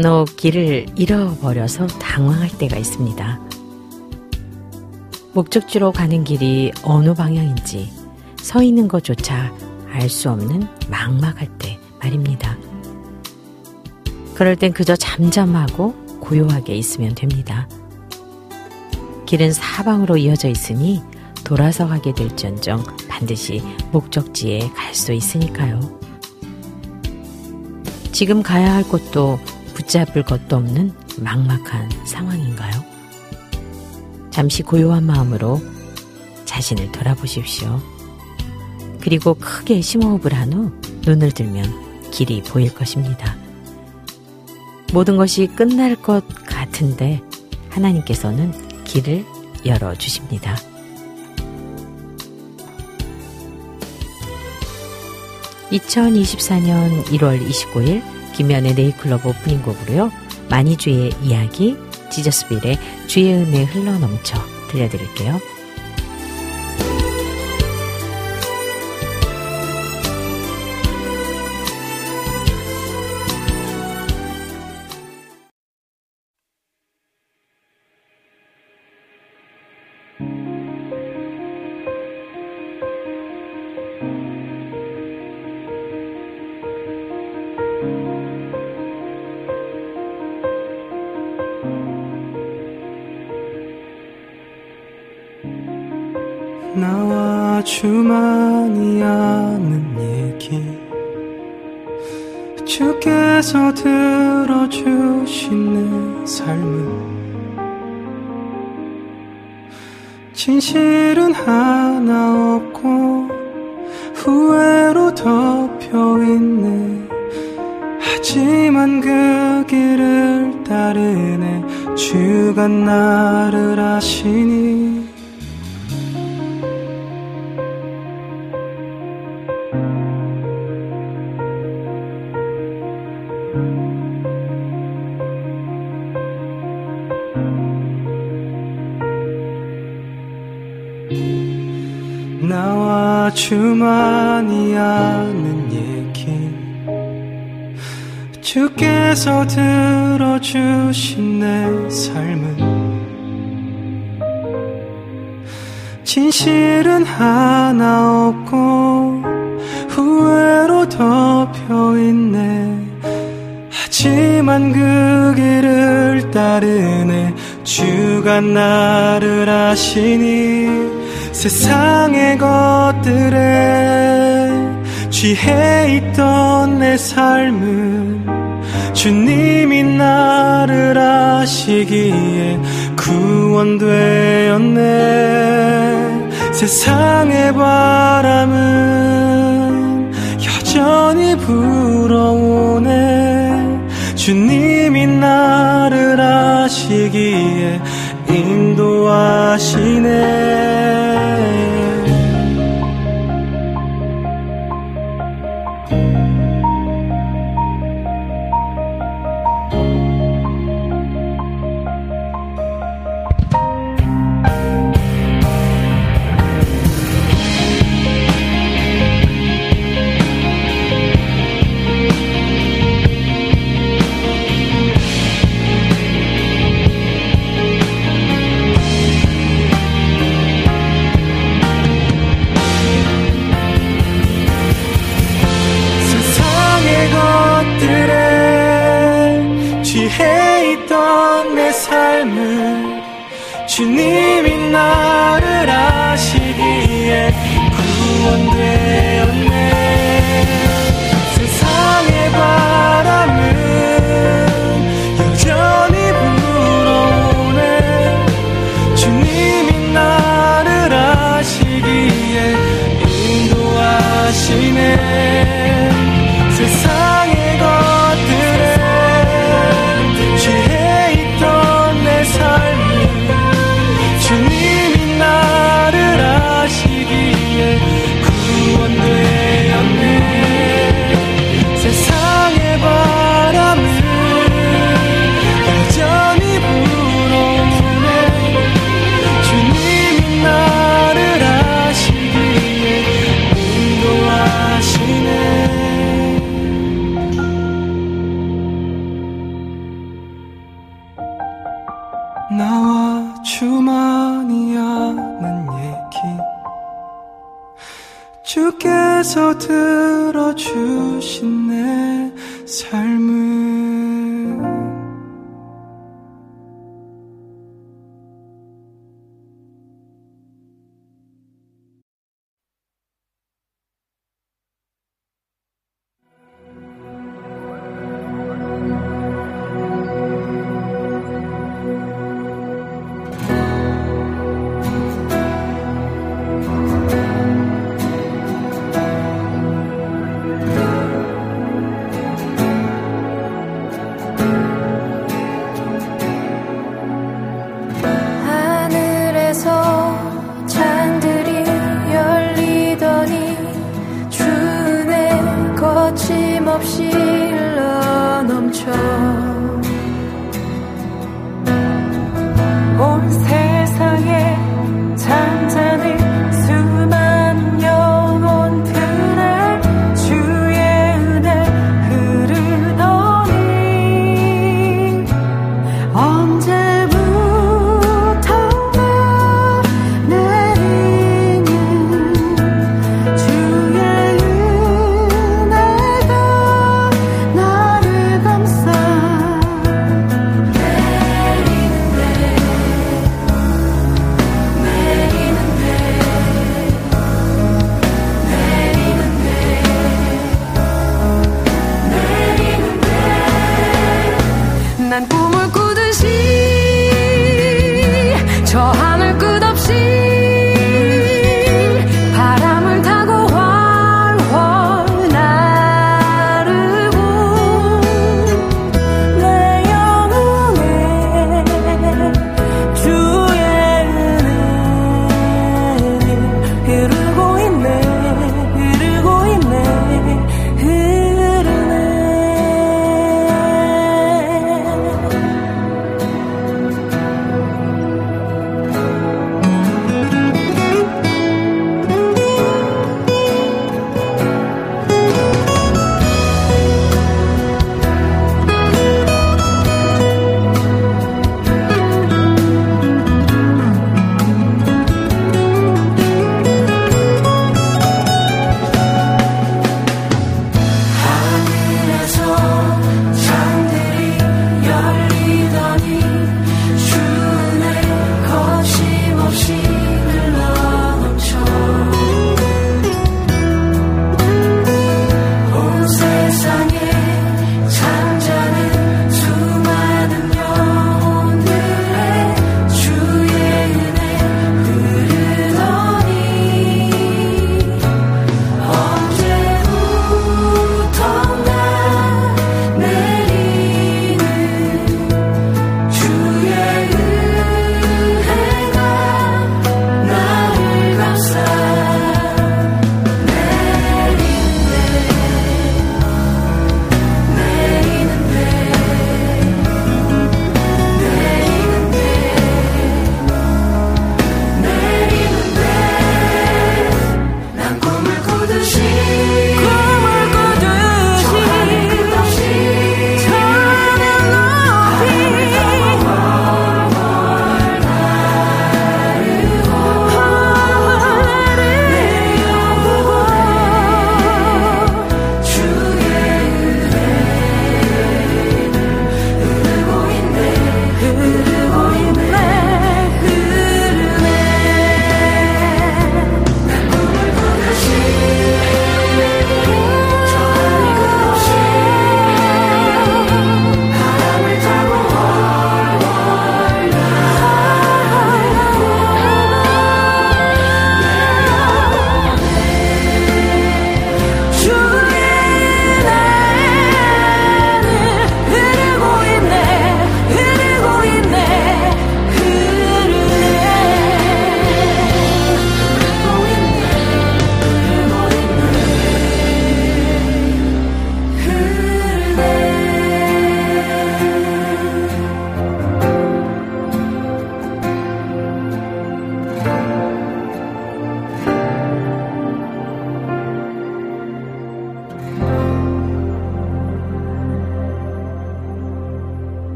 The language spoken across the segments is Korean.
간혹 길을 잃어버려서 당황할 때가 있습니다. 목적지로 가는 길이 어느 방향인지 서 있는 것조차 알 수 없는 막막할 때 말입니다. 그럴 땐 그저 잠잠하고 고요하게 있으면 됩니다. 길은 사방으로 이어져 있으니 돌아서 가게 될지언정 반드시 목적지에 갈 수 있으니까요. 지금 가야 할 곳도 붙잡을 것도 없는 막막한 상황인가요? 잠시 고요한 마음으로 자신을 돌아보십시오. 그리고 크게 심호흡을 한 후 눈을 들면 길이 보일 것입니다. 모든 것이 끝날 것 같은데 하나님께서는 길을 열어주십니다. (2024년 1월 29일) 김현의 네이클럽 오프닝 곡으로요 마니주의 이야기 지저스빌의 주의 은혜 흘러넘쳐 들려드릴게요. 나와 주만이 아는 얘기 주께서 들어주신 내 삶은 진실은 하나 없고 후회로 덮여있네. 하지만 그 길을 따르네. 주가 나를 아시니 세상의 것들에 취해 있던 내 삶은 주님이 나를 아시기에 구원되었네. 세상의 바람은 여전히 불어오네. 주님이 나를 아시기에 인도하시네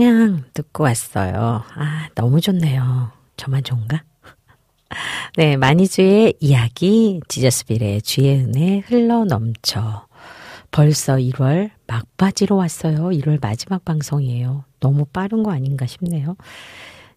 찬양 듣고 왔어요. 아, 너무 좋네요. 저만 좋은가? 네, 마니주의 이야기, 지저스빌의 주의 은혜 흘러 넘쳐. 벌써 1월 막바지로 왔어요. 1월 마지막 방송이에요. 너무 빠른 거 아닌가 싶네요.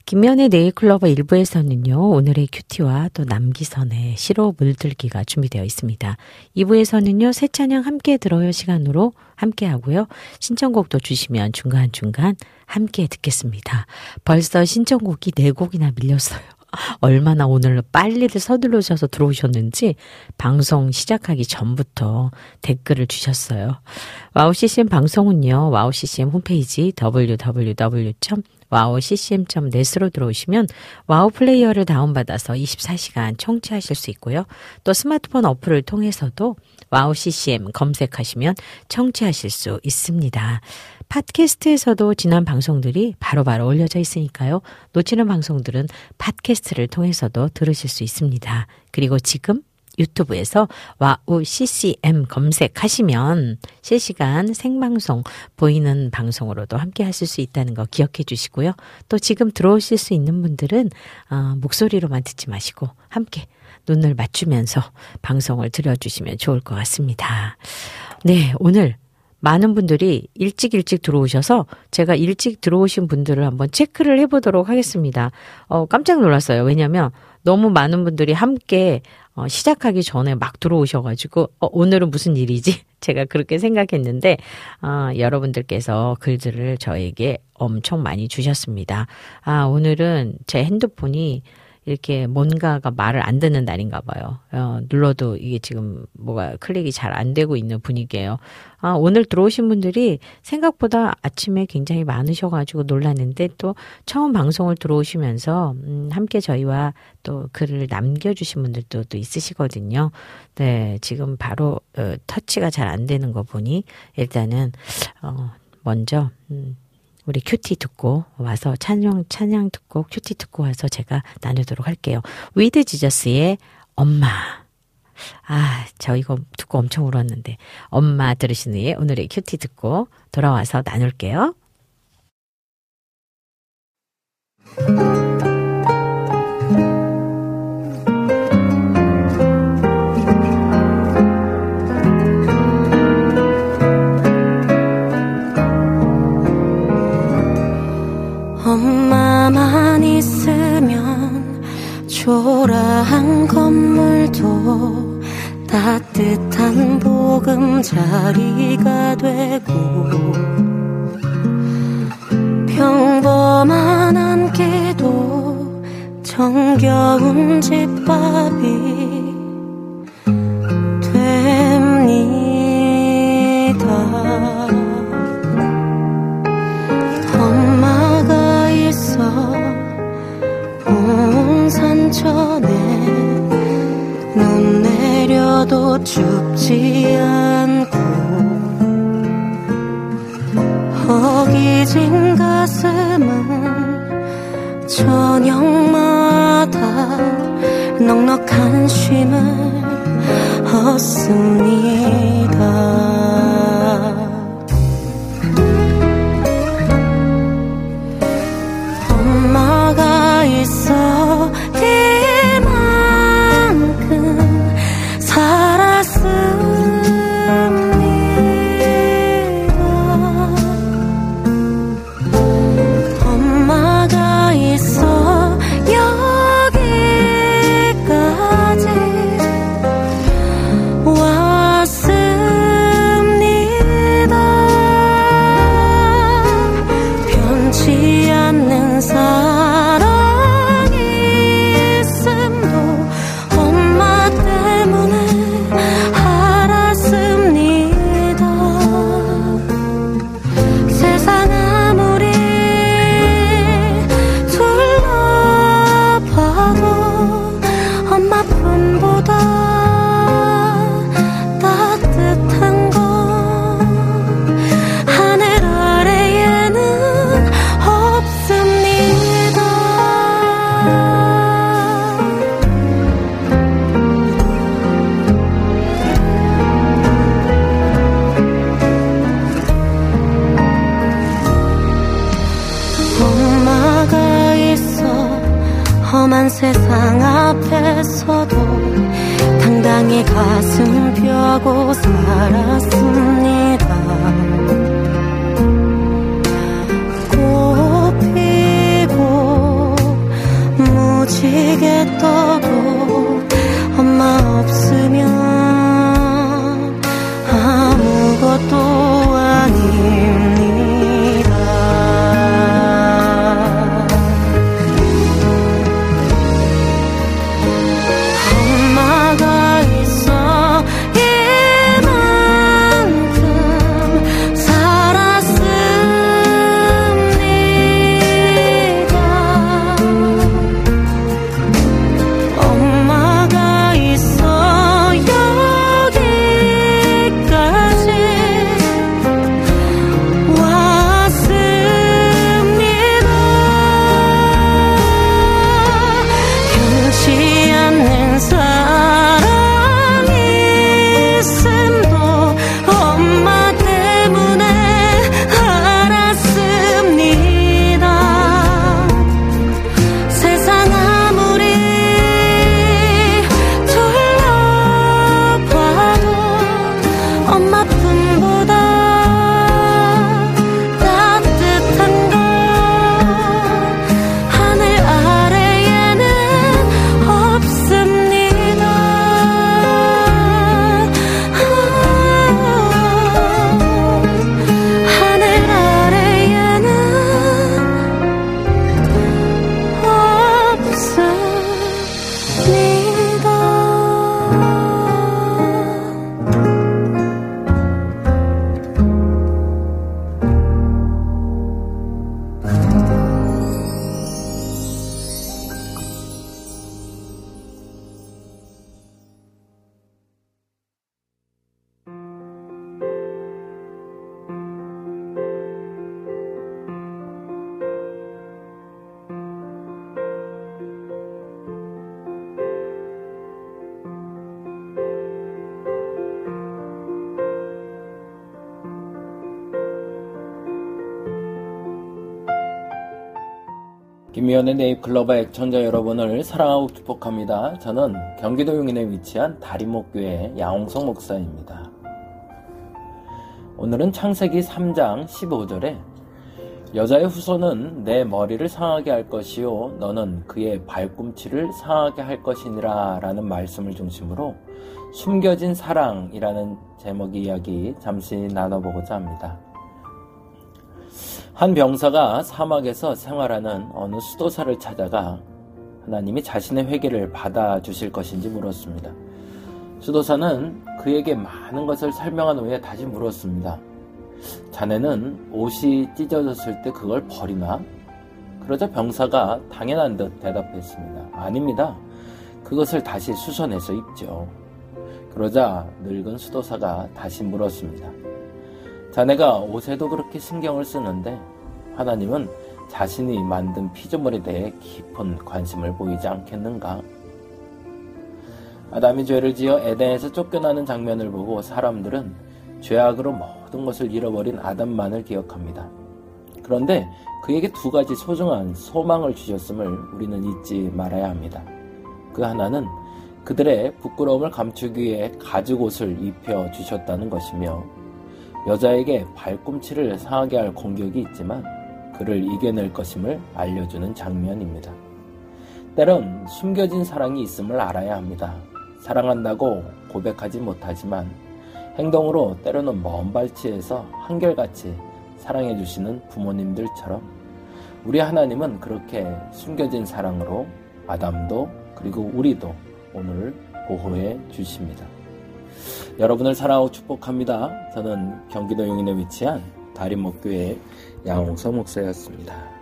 김면의 네일클로버 일부에서는요, 오늘의 큐티와 또 남기선의 시로 물들기가 준비되어 있습니다. 2부에서는요, 새 찬양 함께 들어요 시간으로 함께 하고요. 신청곡도 주시면 중간중간 함께 듣겠습니다. 벌써 신청곡이 4곡이나 밀렸어요. 얼마나 오늘 빨리를 서둘러셔서 들어오셨는지 방송 시작하기 전부터 댓글을 주셨어요. WOW CCM 방송은요, WOW CCM 홈페이지 www. wowccm.net으로 들어오시면 WOW 플레이어를 다운받아서 24시간 청취하실 수 있고요. 또 스마트폰 어플을 통해서도 WOW CCM 검색하시면 청취하실 수 있습니다. 팟캐스트에서도 지난 방송들이 바로바로 바로 올려져 있으니까요. 놓치는 방송들은 팟캐스트를 통해서도 들으실 수 있습니다. 그리고 지금 유튜브에서 WOW CCM 검색하시면 실시간 생방송 보이는 방송으로도 함께 하실 수 있다는 거 기억해 주시고요. 또 지금 들어오실 수 있는 분들은 어, 목소리로만 듣지 마시고 함께 눈을 맞추면서 방송을 들어주시면 좋을 것 같습니다. 네, 오늘 많은 분들이 일찍 일찍 들어오셔서 제가 일찍 들어오신 분들을 한번 체크를 해보도록 하겠습니다. 어, 깜짝 놀랐어요. 왜냐면 너무 많은 분들이 함께 어, 시작하기 전에 막 들어오셔가지고, 어, 오늘은 무슨 일이지? 제가 그렇게 생각했는데, 어, 여러분들께서 글들을 저에게 엄청 많이 주셨습니다. 아, 오늘은 제 핸드폰이 이렇게 뭔가가 말을 안 듣는 날인가 봐요. 어, 눌러도 이게 지금 뭐가 클릭이 잘 안 되고 있는 분위기예요. 아, 오늘 들어오신 분들이 생각보다 아침에 굉장히 많으셔가지고 놀랐는데 또 처음 방송을 들어오시면서 음, 함께 저희와 또 글을 남겨주신 분들도 또 있으시거든요. 네, 지금 바로 어, 터치가 잘 안 되는 거 보니 일단은 어, 먼저 음, 우리 QT 듣고 와서 찬양 찬양 듣고 QT 듣고 와서 제가 나누도록 할게요. With Jesus의 엄마. 아, 저 이거 듣고 엄청 울었는데 엄마 들으신 후에 오늘의 QT 듣고 돌아와서 나눌게요. 초라한 건물도 따뜻한 보금자리가 되고 평범한 한 끼도 정겨운 집밥이 천 내려도 춥지 않고 허기진 가슴은 저녁마다 넉넉한 쉼을 얻습니다. 김미연의 네잎클로버 애청자 여러분을 사랑하고 축복합니다. 저는 경기도 용인에 위치한 다리목교회 양홍성 목사입니다. 오늘은 창세기 3장 15절에 여자의 후손은 내 머리를 상하게 할 것이요 너는 그의 발꿈치를 상하게 할 것이니라 라는 말씀을 중심으로 숨겨진 사랑이라는 제목의 이야기 잠시 나눠보고자 합니다. 한 병사가 사막에서 생활하는 어느 수도사를 찾아가 하나님이 자신의 회개를 받아주실 것인지 물었습니다. 수도사는 그에게 많은 것을 설명한 후에 다시 물었습니다. 자네는 옷이 찢어졌을 때 그걸 버리나? 그러자 병사가 당연한 듯 대답했습니다. 아닙니다. 그것을 다시 수선해서 입죠. 그러자 늙은 수도사가 다시 물었습니다. 자네가 옷에도 그렇게 신경을 쓰는데 하나님은 자신이 만든 피조물에 대해 깊은 관심을 보이지 않겠는가? 아담이 죄를 지어 에덴에서 쫓겨나는 장면을 보고 사람들은 죄악으로 모든 것을 잃어버린 아담만을 기억합니다. 그런데 그에게 두 가지 소중한 소망을 주셨음을 우리는 잊지 말아야 합니다. 그 하나는 그들의 부끄러움을 감추기 위해 가죽 옷을 입혀 주셨다는 것이며 여자에게 발꿈치를 상하게 할 공격이 있지만 그를 이겨낼 것임을 알려주는 장면입니다. 때론 숨겨진 사랑이 있음을 알아야 합니다. 사랑한다고 고백하지 못하지만 행동으로 때로는 먼 발치에서 한결같이 사랑해 주시는 부모님들처럼 우리 하나님은 그렇게 숨겨진 사랑으로 아담도 그리고 우리도 오늘 보호해 주십니다. 여러분을 사랑하고 축복합니다. 저는 경기도 용인에 위치한 다림목교회 양홍서 목사였습니다.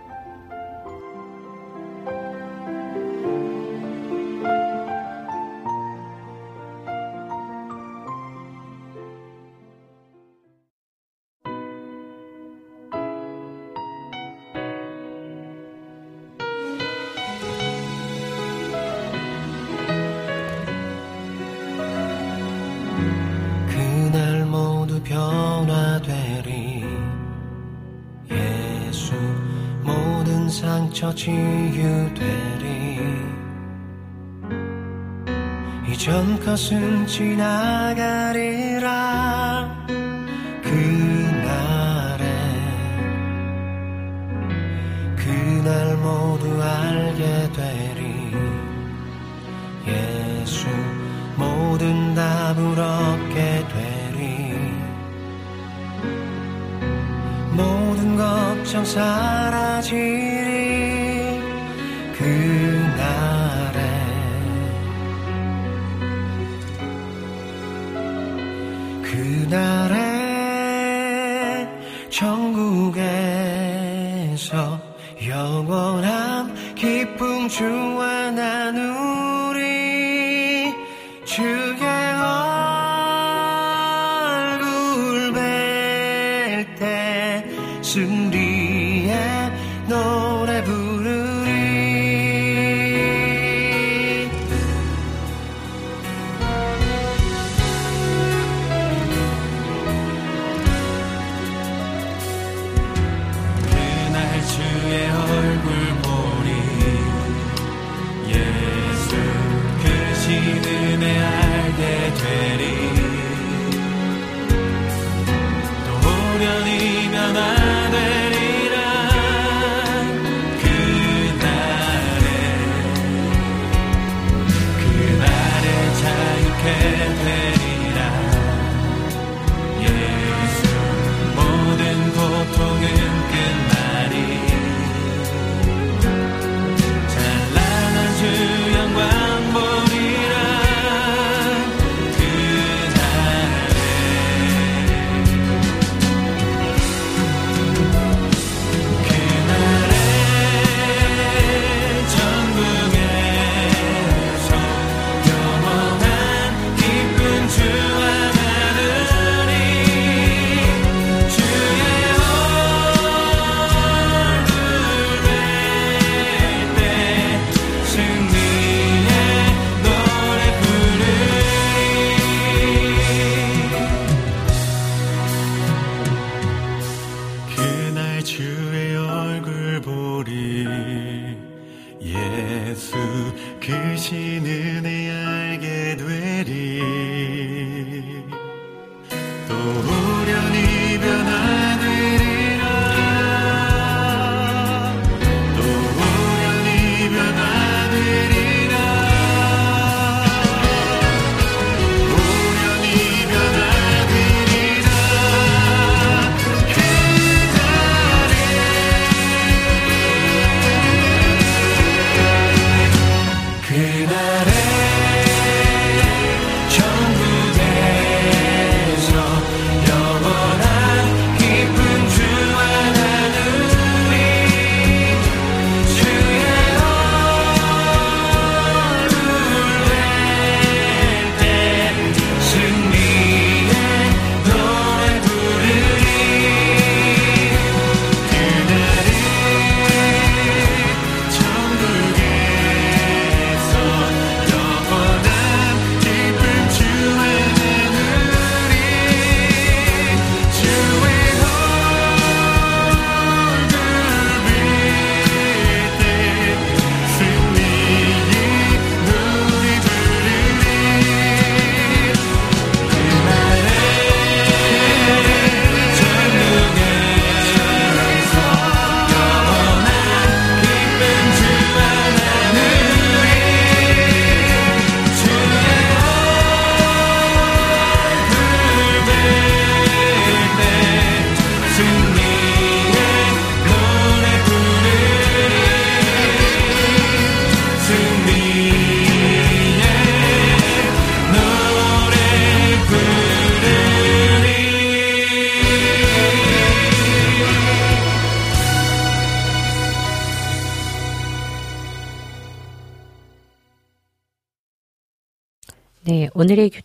것은 지나가리라. 그날에 그날 모두 알게 되리. 예수 모든 답을 얻게 되리. 모든 걱정 사 sendiri.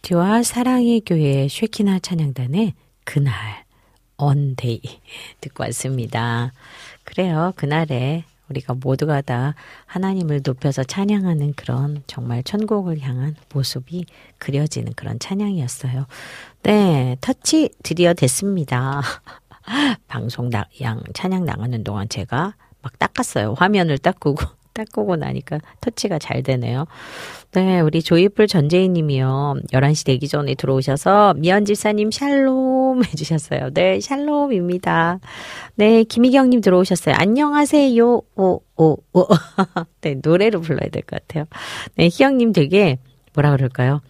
큐티와 사랑의 교회 쉐키나 찬양단의 그날, 언데이 듣고 왔습니다. 그래요, 그날에 우리가 모두가 다 하나님을 높여서 찬양하는 그런 정말 천국을 향한 모습이 그려지는 그런 찬양이었어요. 네, 터치 드디어 됐습니다. 방송 나, 양 찬양 나가는 동안 제가 막 닦았어요. 화면을 닦고 닦고 나니까 터치가 잘 되네요. 네, 우리 조이풀 전재희 님이요. 11시 되기 전에 들어오셔서 미연 집사님 샬롬 해주셨어요. 네, 샬롬입니다. 네, 김희경 님 들어오셨어요. 안녕하세요. 오, 오, 오. 네, 노래로 불러야 될 것 같아요. 네, 희경 님 되게 뭐라 그럴까요?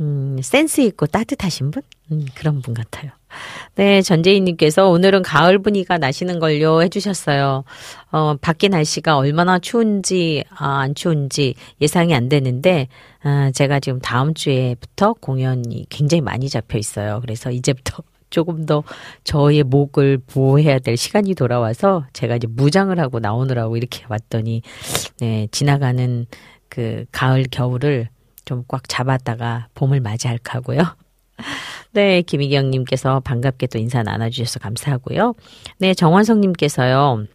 음, 센스 있고 따뜻하신 분? 음, 그런 분 같아요. 네, 전재희님께서 오늘은 가을 분위기가 나시는 걸요 해주셨어요. 어, 밖에 날씨가 얼마나 추운지, 아, 안 추운지 예상이 안 되는데, 아, 제가 지금 다음 주에부터 공연이 굉장히 많이 잡혀 있어요. 그래서 이제부터 조금 더 저의 목을 보호해야 될 시간이 돌아와서 제가 이제 무장을 하고 나오느라고 이렇게 왔더니, 네, 지나가는 그 가을, 겨울을 좀 꽉 잡았다가 봄을 맞이할까 하고요. 네, 김희경님께서 반갑게 또 인사 나눠주셔서 감사하고요. 네, 정원성님께서요.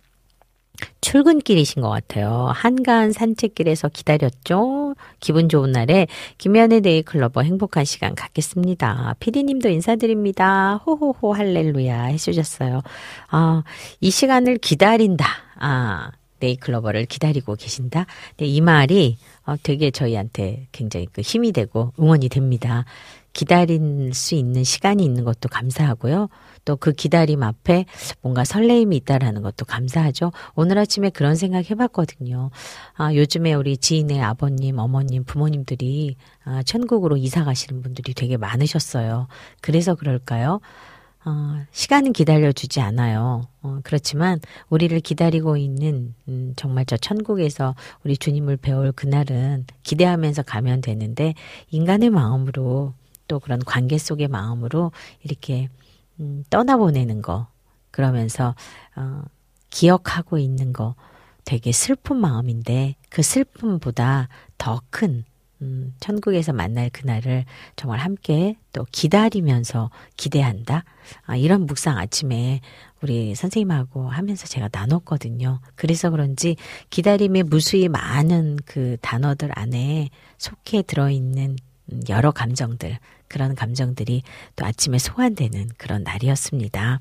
출근길이신 것 같아요. 한가한 산책길에서 기다렸죠. 기분 좋은 날에 김미현의 네잎클로버 행복한 시간 갖겠습니다. 피디님도 인사드립니다. 호호호 할렐루야 해주셨어요. 아, 이 시간을 기다린다. 아, 네잎클로버를 기다리고 계신다. 네, 이 말이 어, 되게 저희한테 굉장히 그 힘이 되고 응원이 됩니다. 기다릴 수 있는 시간이 있는 것도 감사하고요. 또 그 기다림 앞에 뭔가 설레임이 있다라는 것도 감사하죠. 오늘 아침에 그런 생각 해봤거든요. 아, 요즘에 우리 지인의 아버님, 어머님, 부모님들이 아, 천국으로 이사 가시는 분들이 되게 많으셨어요. 그래서 그럴까요? 어, 시간은 기다려주지 않아요. 어, 그렇지만 우리를 기다리고 있는 음, 정말 저 천국에서 우리 주님을 배울 그날은 기대하면서 가면 되는데 인간의 마음으로 또 그런 관계 속의 마음으로 이렇게 음, 떠나보내는 거 그러면서 어, 기억하고 있는 거 되게 슬픈 마음인데 그 슬픔보다 더큰 음, 천국에서 만날 그날을 정말 함께 또 기다리면서 기대한다. 아, 이런 묵상 아침에 우리 선생님하고 하면서 제가 나눴거든요. 그래서 그런지 기다림의 무수히 많은 그 단어들 안에 속해 들어있는 음, 여러 감정들, 그런 감정들이 또 아침에 소환되는 그런 날이었습니다.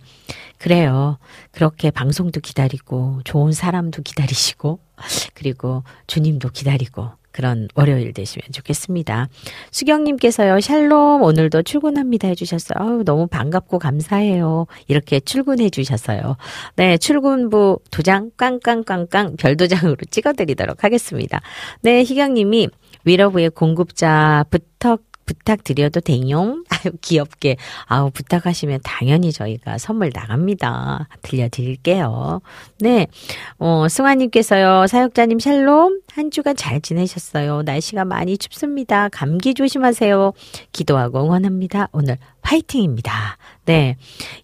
그래요. 그렇게 방송도 기다리고, 좋은 사람도 기다리시고, 그리고 주님도 기다리고, 그런 월요일 되시면 좋겠습니다. 수경님께서요, 샬롬, 오늘도 출근합니다 해주셨어요. 아우, 너무 반갑고 감사해요. 이렇게 출근해 주셨어요. 네, 출근부 도장 깡깡깡깡 별도장으로 찍어드리도록 하겠습니다. 네, 희경님이 위러브의 공급자 부탁 부탁드려도 되용? 아유, 귀엽게. 아우, 부탁하시면 당연히 저희가 선물 나갑니다. 들려드릴게요. 네. 어, 승화님께서요, 사역자님 샬롬. 한 주간 잘 지내셨어요. 날씨가 많이 춥습니다. 감기 조심하세요. 기도하고 응원합니다. 오늘 파이팅입니다. 네.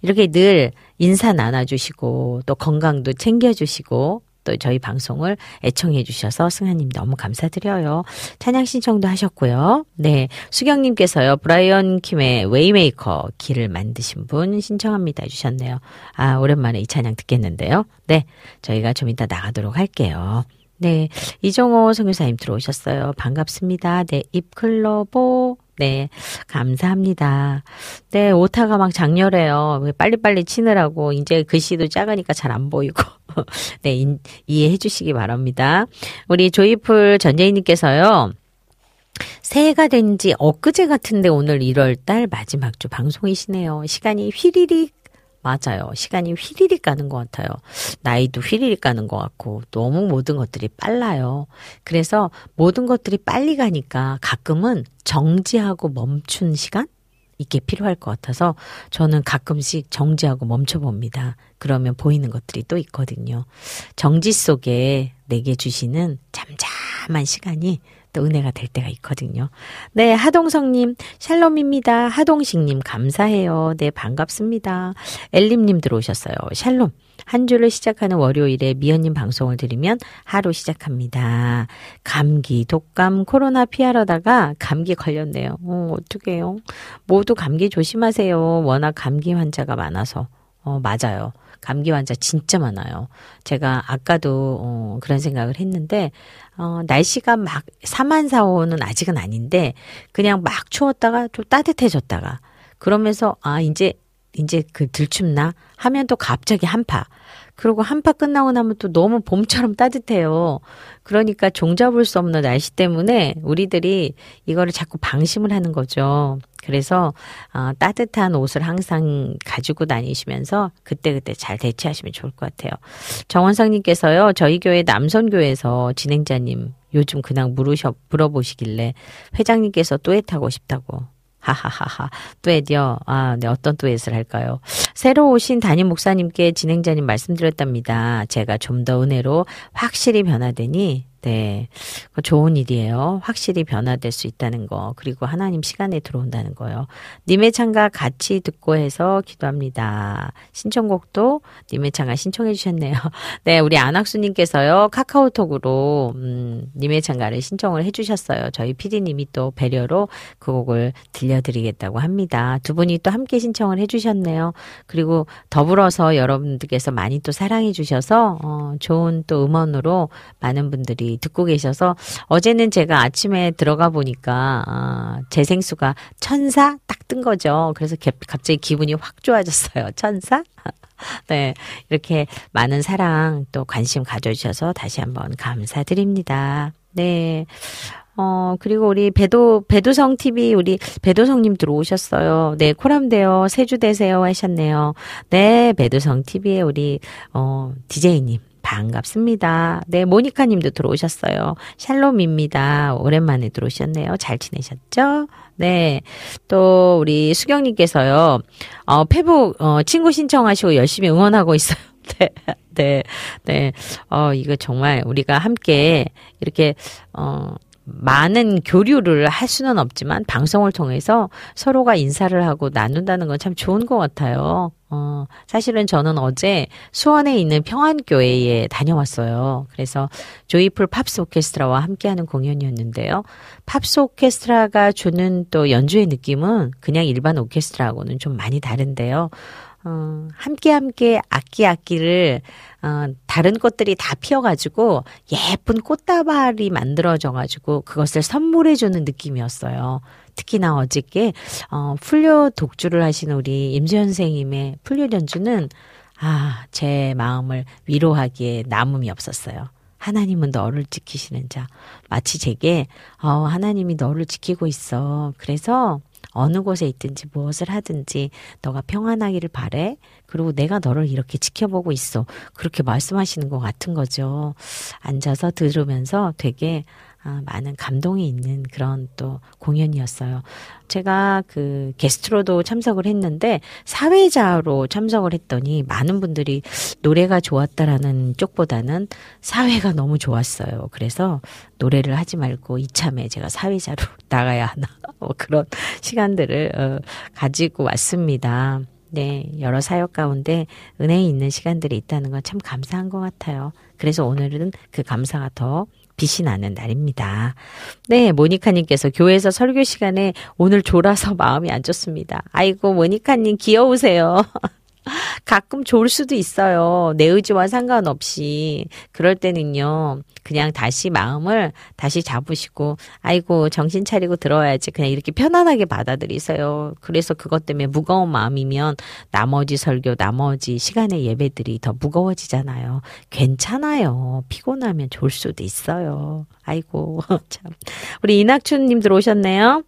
이렇게 늘 인사 나눠주시고, 또 건강도 챙겨주시고, 또 저희 방송을 애청해 주셔서 승하님 너무 감사드려요. 찬양 신청도 하셨고요. 네. 수경님께서요. 브라이언 킴의 Way Maker 길을 만드신 분 신청합니다 해주셨네요. 아, 오랜만에 이 찬양 듣겠는데요. 네. 저희가 좀 이따 나가도록 할게요. 네. 이종호 선교사님 들어오셨어요. 반갑습니다. 네잎클로버. 네. 감사합니다. 네. 오타가 막 장렬해요. 빨리빨리 치느라고 이제 글씨도 작으니까 잘 안 보이고. 네. 인, 이해해 주시기 바랍니다. 우리 조이풀 전재희님께서요. 새해가 된 지 엊그제 같은데 오늘 1월 달 마지막 주 방송이시네요. 시간이 휘리릭 맞아요. 시간이 휘리릭 가는 것 같아요. 나이도 휘리릭 가는 것 같고 너무 모든 것들이 빨라요. 그래서 모든 것들이 빨리 가니까 가끔은 정지하고 멈춘 시간? 이게 필요할 것 같아서 저는 가끔씩 정지하고 멈춰봅니다. 그러면 보이는 것들이 또 있거든요. 정지 속에 내게 주시는 잠잠한 시간이 또 은혜가 될 때가 있거든요. 네, 하동성님, 샬롬입니다. 하동식님, 감사해요. 네, 반갑습니다. 엘림님 들어오셨어요. 샬롬. 한 주를 시작하는 월요일에 미연님 방송을 들으면 하루 시작합니다. 감기, 독감, 코로나 피하려다가 감기 걸렸네요. 어, 어떡해요. 모두 감기 조심하세요. 워낙 감기 환자가 많아서. 어, 맞아요. 감기 환자 진짜 많아요. 제가 아까도 어, 그런 생각을 했는데 어, 날씨가 막 사만사오는 아직은 아닌데 그냥 막 추웠다가 좀 따뜻해졌다가 그러면서 아 이제 이제 그 들춥나 하면 또 갑자기 한파. 그리고 한파 끝나고 나면 또 너무 봄처럼 따뜻해요. 그러니까 종잡을 수 없는 날씨 때문에 우리들이 이거를 자꾸 방심을 하는 거죠. 그래서 어, 따뜻한 옷을 항상 가지고 다니시면서 그때그때 잘 대체하시면 좋을 것 같아요. 정원상님께서요, 저희 교회 남선교회에서 진행자님 요즘 그냥 물으셔, 물어보시길래 회장님께서 뚜엣 하고 싶다고. 하하하하. 뚜엣이요? 아, 네, 어떤 뚜엣을 할까요? 새로 오신 담임 목사님께 진행자님 말씀드렸답니다. 제가 좀 더 은혜로 확실히 변화되니 네. 그 좋은 일이에요. 확실히 변화될 수 있다는 거. 그리고 하나님 시간에 들어온다는 거요. 님의 창가 같이 듣고 해서 기도합니다. 신청곡도 님의 창가 신청해 주셨네요. 네, 우리 안학수님께서요. 카카오톡으로, 음, 님의 창가를 신청을 해 주셨어요. 저희 피디님이 또 배려로 그 곡을 들려드리겠다고 합니다. 두 분이 또 함께 신청을 해 주셨네요. 그리고 더불어서 여러분들께서 많이 또 사랑해 주셔서, 어, 좋은 또 음원으로 많은 분들이 듣고 계셔서 어제는 제가 아침에 들어가 보니까 아, 재생수가 천사 딱 뜬 거죠. 그래서 개- 갑자기 기분이 확 좋아졌어요. 천사? 네. 이렇게 많은 사랑 또 관심 가져주셔서 다시 한번 감사드립니다. 네. 어, 그리고 우리 배도, 배도성 TV, 우리 배도성님 들어오셨어요. 네, 코람데요. 세주 되세요. 하셨네요. 네, 배도성 TV에 우리, 어, DJ님. 반갑습니다. 네, 모니카 님도 들어오셨어요. 샬롬입니다. 오랜만에 들어오셨네요. 잘 지내셨죠? 네. 또, 우리 수경 님께서요, 어, 페북, 어, 친구 신청하시고 열심히 응원하고 있어요. 네, 네, 네. 어, 이거 정말 우리가 함께 이렇게, 어, 많은 교류를 할 수는 없지만 방송을 통해서 서로가 인사를 하고 나눈다는 건 참 좋은 것 같아요. 어, 사실은 저는 어제 수원에 있는 평안교회에 다녀왔어요. 그래서 Joyful 팝스 오케스트라와 함께하는 공연이었는데요. 팝스 오케스트라가 주는 또 연주의 느낌은 그냥 일반 오케스트라하고는 좀 많이 다른데요. 어, 함께 함께 악기 악기를 어, 다른 꽃들이 다 피어가지고 예쁜 꽃다발이 만들어져가지고 그것을 선물해주는 느낌이었어요. 특히나 어저께 어, 풀려 독주를 하시는 우리 임수현 선생님의 풀려 연주는 아, 제 마음을 위로하기에 남음이 없었어요. 하나님은 너를 지키시는 자. 마치 제게, 어, 하나님이 너를 지키고 있어. 그래서 어느 곳에 있든지 무엇을 하든지 너가 평안하기를 바래. 그리고 내가 너를 이렇게 지켜보고 있어. 그렇게 말씀하시는 것 같은 거죠. 앉아서 들으면서 되게 아, 많은 감동이 있는 그런 또 공연이었어요. 제가 그 게스트로도 참석을 했는데 사회자로 참석을 했더니 많은 분들이 노래가 좋았다라는 쪽보다는 사회가 너무 좋았어요. 그래서 노래를 하지 말고 이참에 제가 사회자로 나가야 하나 뭐 그런 시간들을 어, 가지고 왔습니다. 네, 여러 사역 가운데 은혜 있는 시간들이 있다는 건 참 감사한 것 같아요. 그래서 오늘은 그 감사가 더 빛이 나는 날입니다. 네, 모니카님께서 교회에서 설교 시간에 오늘 졸아서 마음이 안 좋습니다. 아이고, 모니카님 귀여우세요. 가끔 좋을 수도 있어요. 내 의지와 상관없이. 그럴 때는요, 그냥 다시 마음을 다시 잡으시고, 아이고, 정신 차리고 들어야지. 그냥 이렇게 편안하게 받아들이세요. 그래서 그것 때문에 무거운 마음이면 나머지 설교, 나머지 시간의 예배들이 더 무거워지잖아요. 괜찮아요. 피곤하면 좋을 수도 있어요. 아이고, 참. 우리 이낙춘님 들어오셨네요.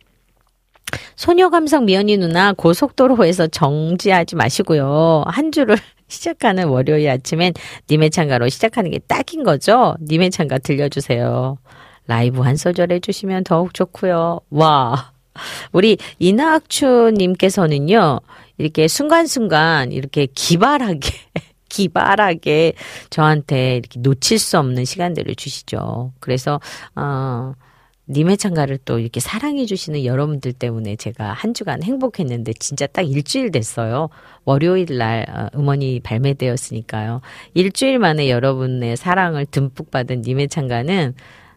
소녀 감성 미연이 누나 고속도로에서 정지하지 마시고요. 한 주를 시작하는 월요일 아침엔 님의 창가로 시작하는 게 딱인 거죠? 님의 창가 들려주세요. 라이브 한 소절 해주시면 더욱 좋고요. 와. 우리 이낙추님께서는요, 이렇게 순간순간 이렇게 기발하게, 기발하게 저한테 이렇게 놓칠 수 없는 시간들을 주시죠. 그래서, 어, 님의 창가를 또 이렇게 사랑해 주시는 여러분들 때문에 제가 한 주간 행복했는데 진짜 딱 일주일 됐어요. 월요일 날 어, 음원이 발매되었으니까요. 일주일 만에 여러분의 사랑을 듬뿍 받은 님의 창가는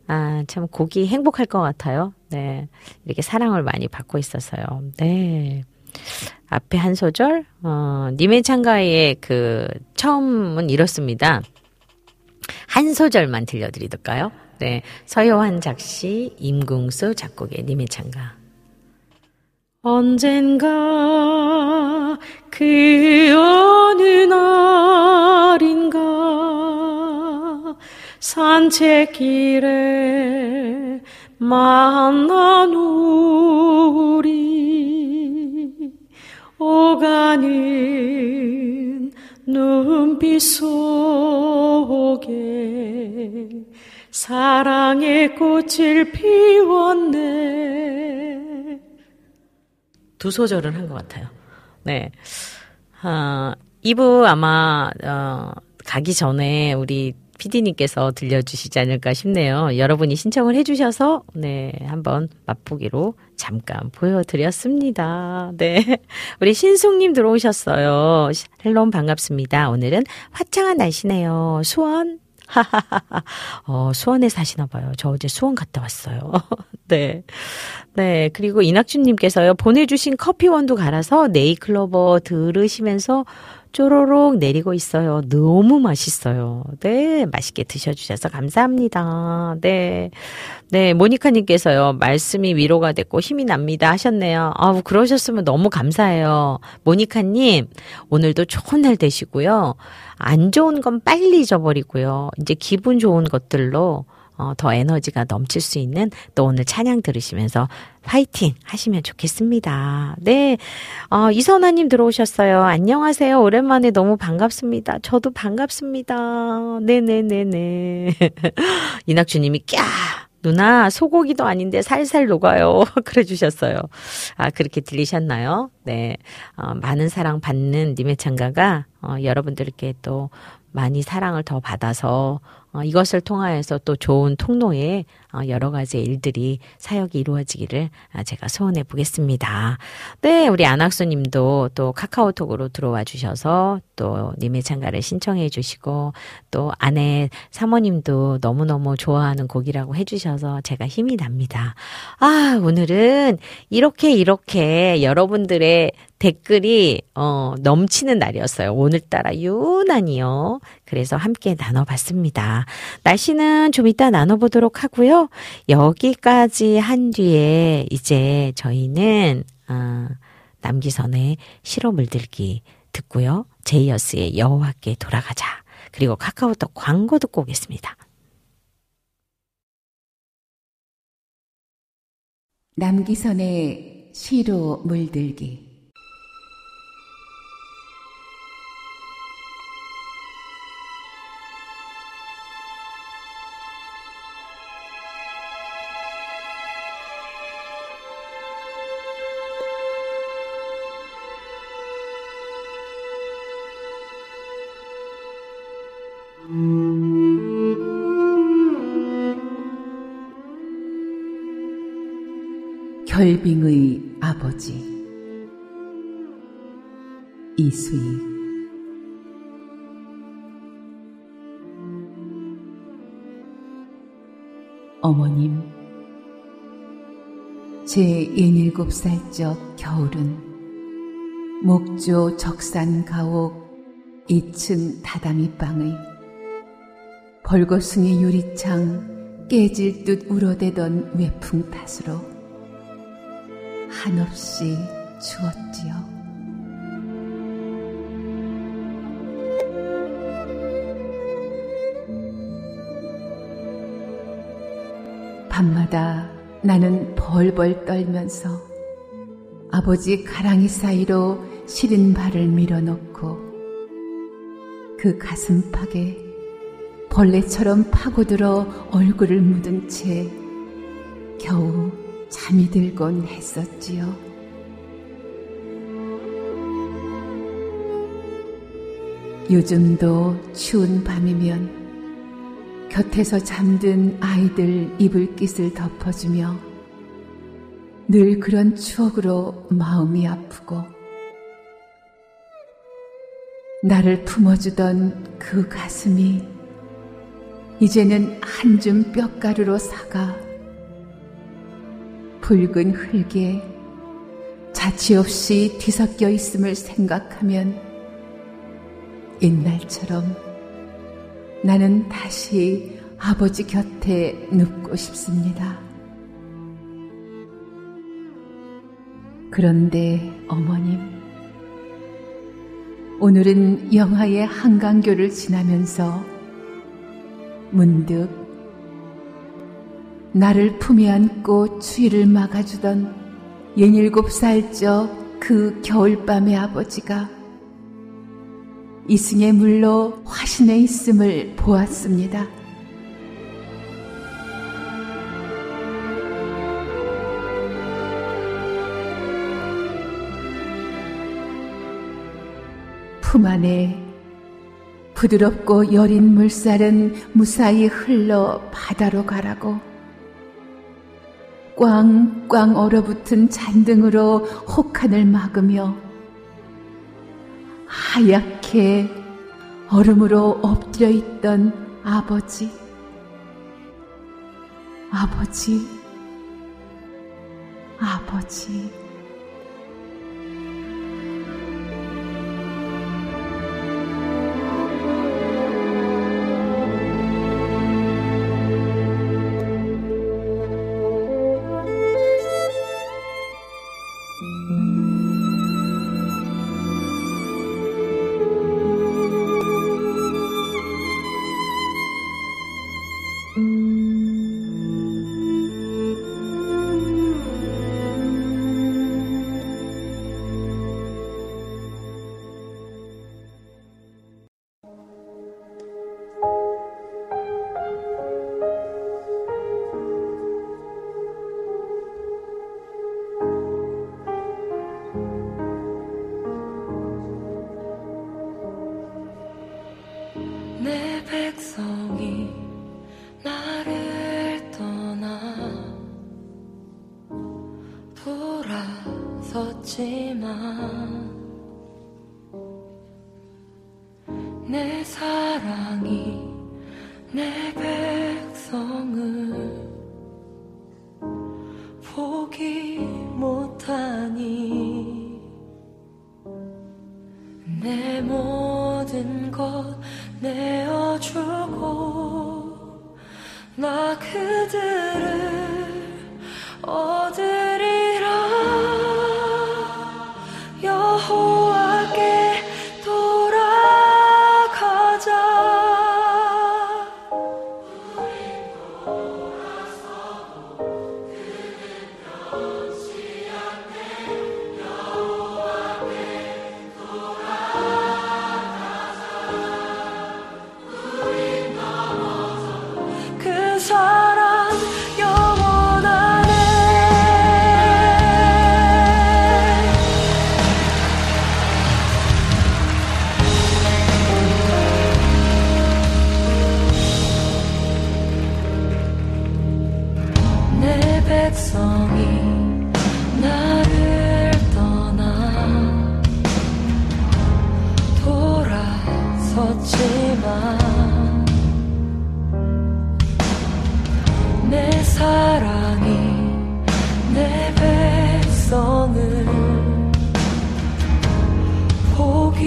아, 참 곡이 행복할 것 같아요. 네. 이렇게 사랑을 많이 받고 있어서요. 네. 앞에 한 소절, 어, 님의 창가의 그, 처음은 이렇습니다. 한 소절만 들려드릴까요? 네. 서효환 작시, 임궁수 작곡의 님의 창가. 언젠가 그 어느 날인가 산책길에 만난 우리 오가는 눈빛 속에 사랑의 꽃을 피웠네. 두 소절을 한것 같아요. 네. 아, 2부 아마, 어, 가기 전에 우리 PD님께서 들려주시지 않을까 싶네요. 여러분이 신청을 해주셔서, 네, 한번 맛보기로 잠깐 보여드렸습니다. 네. 우리 신숙님 들어오셨어요. 헬롬 반갑습니다. 오늘은 화창한 날씨네요. 수원, 어, 수원에 사시나 봐요. 저 어제 수원 갔다 왔어요. 네. 네. 그리고 이낙준님께서요, 보내주신 커피원두 갈아서 네이클로버 들으시면서 쪼로록 내리고 있어요. 너무 맛있어요. 네, 맛있게 드셔주셔서 감사합니다. 네. 네, 모니카님께서요, 말씀이 위로가 됐고 힘이 납니다 하셨네요. 아우, 그러셨으면 너무 감사해요. 모니카님, 오늘도 좋은 날 되시고요. 안 좋은 건 빨리 잊어버리고요. 이제 기분 좋은 것들로 어, 더 에너지가 넘칠 수 있는 또 오늘 찬양 들으시면서 화이팅 하시면 좋겠습니다. 네. 어, 이선아님 들어오셨어요. 안녕하세요. 오랜만에 너무 반갑습니다. 저도 반갑습니다. 네네네네. 이낙주님이 꺄! 누나, 소고기도 아닌데 살살 녹아요. 그래 주셨어요. 아, 그렇게 들리셨나요? 네. 어, 많은 사랑 받는 님의 창가가, 어, 여러분들께 또 많이 사랑을 더 받아서 어, 이것을 통하여서 또 좋은 통로에 어, 여러 가지 일들이 사역이 이루어지기를 아, 제가 소원해 보겠습니다. 네, 우리 안학수 님도 또 카카오톡으로 들어와 주셔서 또 님의 참가를 신청해 주시고 또 아내 사모님도 너무너무 좋아하는 곡이라고 해 주셔서 제가 힘이 납니다. 아, 오늘은 이렇게 이렇게 여러분들의 댓글이 어, 넘치는 날이었어요. 오늘따라 유난히요. 그래서 함께 나눠봤습니다. 날씨는 좀 이따 나눠보도록 하고요. 여기까지 한 뒤에 이제 저희는 어, 남기선의 시로 물들기 듣고요. 제이어스의 여호와께 돌아가자. 그리고 카카오톡 광고 듣고 오겠습니다. 남기선의 시로 물들기 결빙의 아버지 이수익 어머님 제 17살 적 겨울은 목조 적산 가옥 2층 다다미 방의 벌거숭이 유리창 깨질 듯 울어대던 외풍 탓으로 한없이 추웠지요. 밤마다 나는 벌벌 떨면서 아버지 가랑이 사이로 시린 발을 밀어넣고 그 가슴팍에 벌레처럼 파고들어 얼굴을 묻은 채 겨우 잠이 들곤 했었지요. 요즘도 추운 밤이면 곁에서 잠든 아이들 이불깃을 덮어주며 늘 그런 추억으로 마음이 아프고 나를 품어주던 그 가슴이 이제는 한 줌 뼈가루로 사가 붉은 흙에 자취 없이 뒤섞여 있음을 생각하면 옛날처럼 나는 다시 아버지 곁에 눕고 싶습니다. 그런데 어머님, 오늘은 영하의 한강교를 지나면서 문득 나를 품에 안고 추위를 막아주던 예닐곱 살적 그 겨울밤의 아버지가 이승의 물로 화신에 있음을 보았습니다. 품 안에 부드럽고 여린 물살은 무사히 흘러 바다로 가라고 꽝꽝 얼어붙은 잔등으로 혹한을 막으며 하얗게 얼음으로 엎드려 있던 아버지. 아버지. 아버지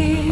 see.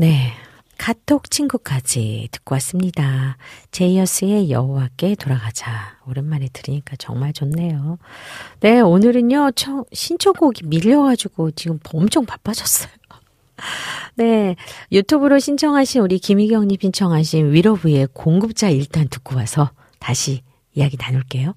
네. 카톡 친구까지 듣고 왔습니다. 제이어스의 여호와께 돌아가자. 오랜만에 들으니까 정말 좋네요. 네, 오늘은요, 청, 신청곡이 밀려가지고 지금 엄청 바빠졌어요. 네, 유튜브로 신청하신 우리 김희경님 신청하신 위로브의 공급자 일단 듣고 와서 다시 이야기 나눌게요.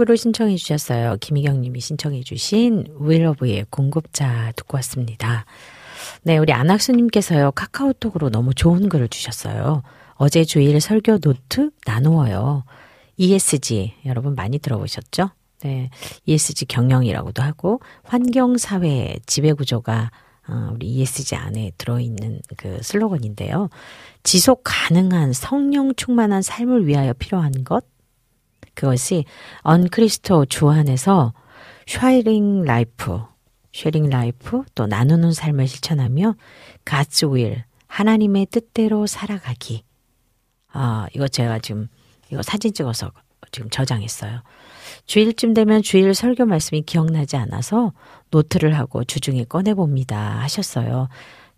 네, 유튜브로 신청해 주셨어요. 김희경 님이 신청해 주신 위러브의 공급자 듣고 왔습니다. 네, 우리 안학수 님께서요. 카카오톡으로 너무 좋은 글을 주셨어요. 어제 주일 설교 노트 나누어요. ESG 여러분 많이 들어보셨죠? 네, ESG 경영이라고도 하고 환경 사회 지배 구조가 어, 우리 ESG 안에 들어있는 그 슬로건인데요. 지속 가능한 성령 충만한 삶을 위하여 필요한 것 그것이 En Christo 주 안에서 Sharing Life, Sharing Life 또 나누는 삶을 실천하며 God's Will 하나님의 뜻대로 살아가기. 아, 이거 제가 지금 이거 사진 찍어서 지금 저장했어요. 주일쯤 되면 주일 설교 말씀이 기억나지 않아서 노트를 하고 주중에 꺼내봅니다 하셨어요.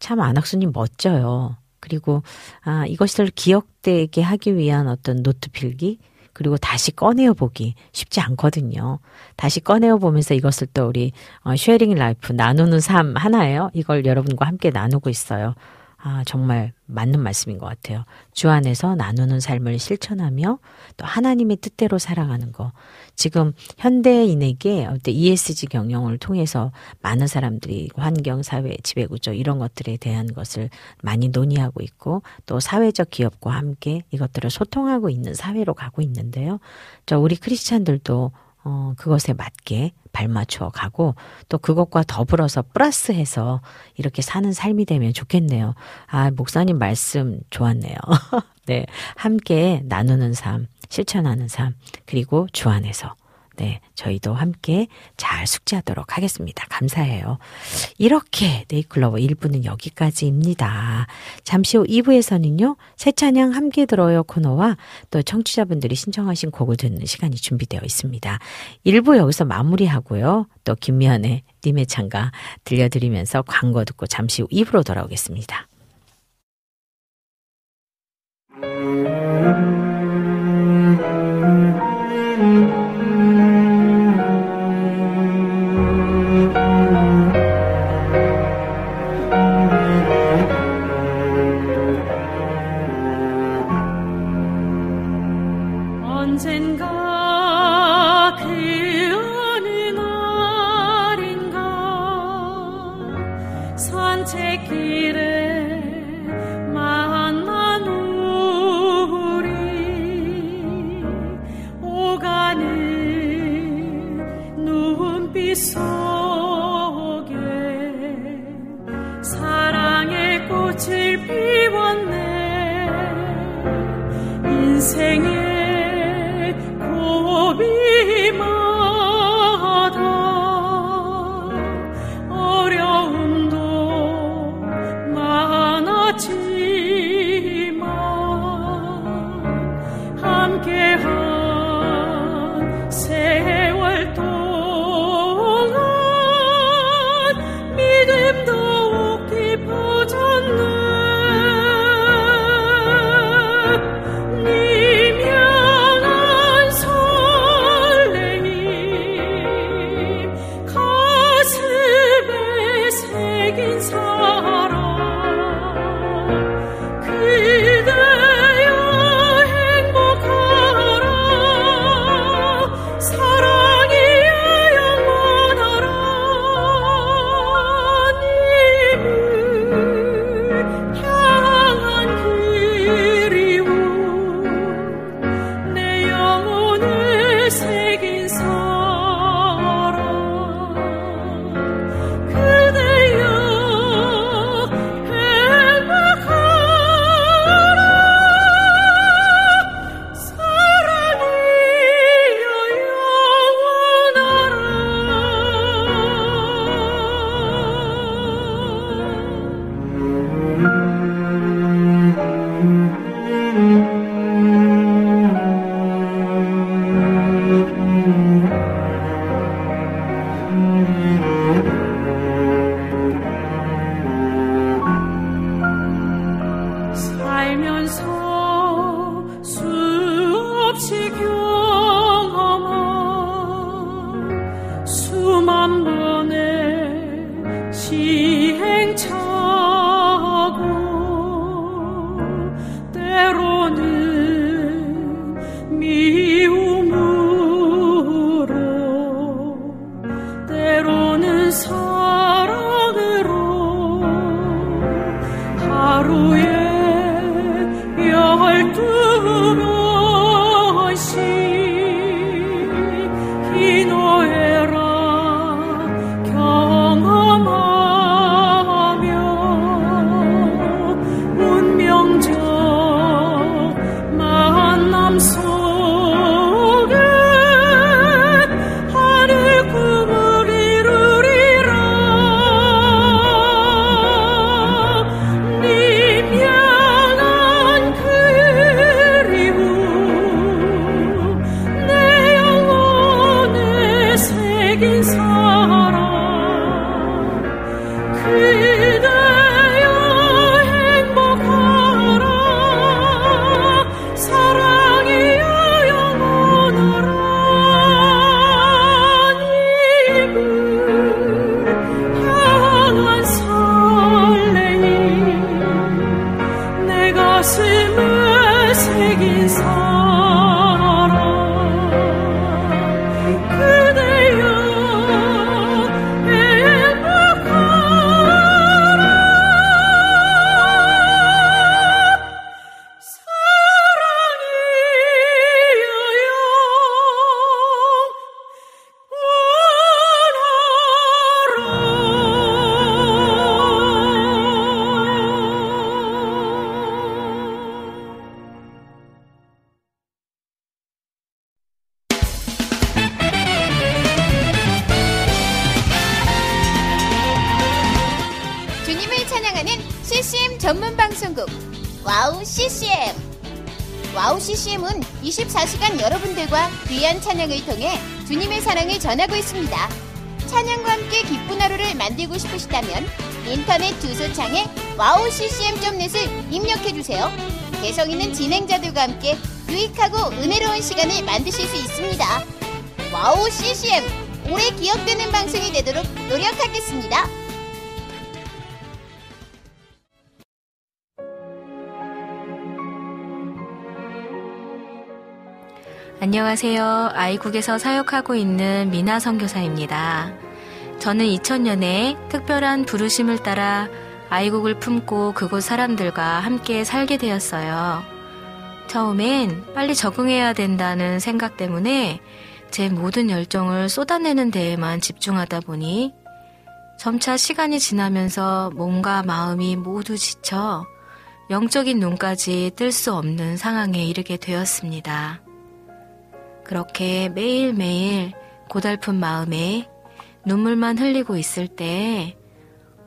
참 안학수님 멋져요. 그리고 아, 이것을 기억되게 하기 위한 어떤 노트 필기 그리고 다시 꺼내어 보기 쉽지 않거든요. 다시 꺼내어 보면서 이것을 또 우리 어, Sharing Life 나누는 삶 하나예요. 이걸 여러분과 함께 나누고 있어요. 아, 정말 맞는 말씀인 것 같아요. 주 안에서 나누는 삶을 실천하며 또 하나님의 뜻대로 살아가는 거. 지금 현대인에게 ESG 경영을 통해서 많은 사람들이 환경, 사회, 지배구조 이런 것들에 대한 것을 많이 논의하고 있고 또 사회적 기업과 함께 이것들을 소통하고 있는 사회로 가고 있는데요. 저 우리 크리스찬들도 어, 그것에 맞게 발맞춰 가고 또 그것과 더불어서 플러스해서 이렇게 사는 삶이 되면 좋겠네요. 아, 목사님 말씀 좋았네요. 네. 함께 나누는 삶, 실천하는 삶, 그리고 주 안에서 네, 저희도 함께 잘 숙지하도록 하겠습니다. 감사해요. 이렇게 네이클로버 1부는 여기까지입니다. 잠시 후 2부에서는요, 새 찬양 함께 들어요 코너와 또 청취자분들이 신청하신 곡을 듣는 시간이 준비되어 있습니다. 1부 여기서 마무리하고요. 또 김미연의 님의 창가 들려드리면서 광고 듣고 잠시 후 2부로 돌아오겠습니다. 개성 있는 진행자들과 함께 유익하고 은혜로운 시간을 만드실 수 있습니다. 와우 CCM 오래 기억되는 방송이 되도록 노력하겠습니다. 안녕하세요. 아이국에서 사역하고 있는 미나 선교사입니다. 저는 2000년에 특별한 부르심을 따라 아이국을 품고 그곳 사람들과 함께 살게 되었어요. 처음엔 빨리 적응해야 된다는 생각 때문에 제 모든 열정을 쏟아내는 데에만 집중하다 보니 점차 시간이 지나면서 몸과 마음이 모두 지쳐 영적인 눈까지 뜰 수 없는 상황에 이르게 되었습니다. 그렇게 매일매일 고달픈 마음에 눈물만 흘리고 있을 때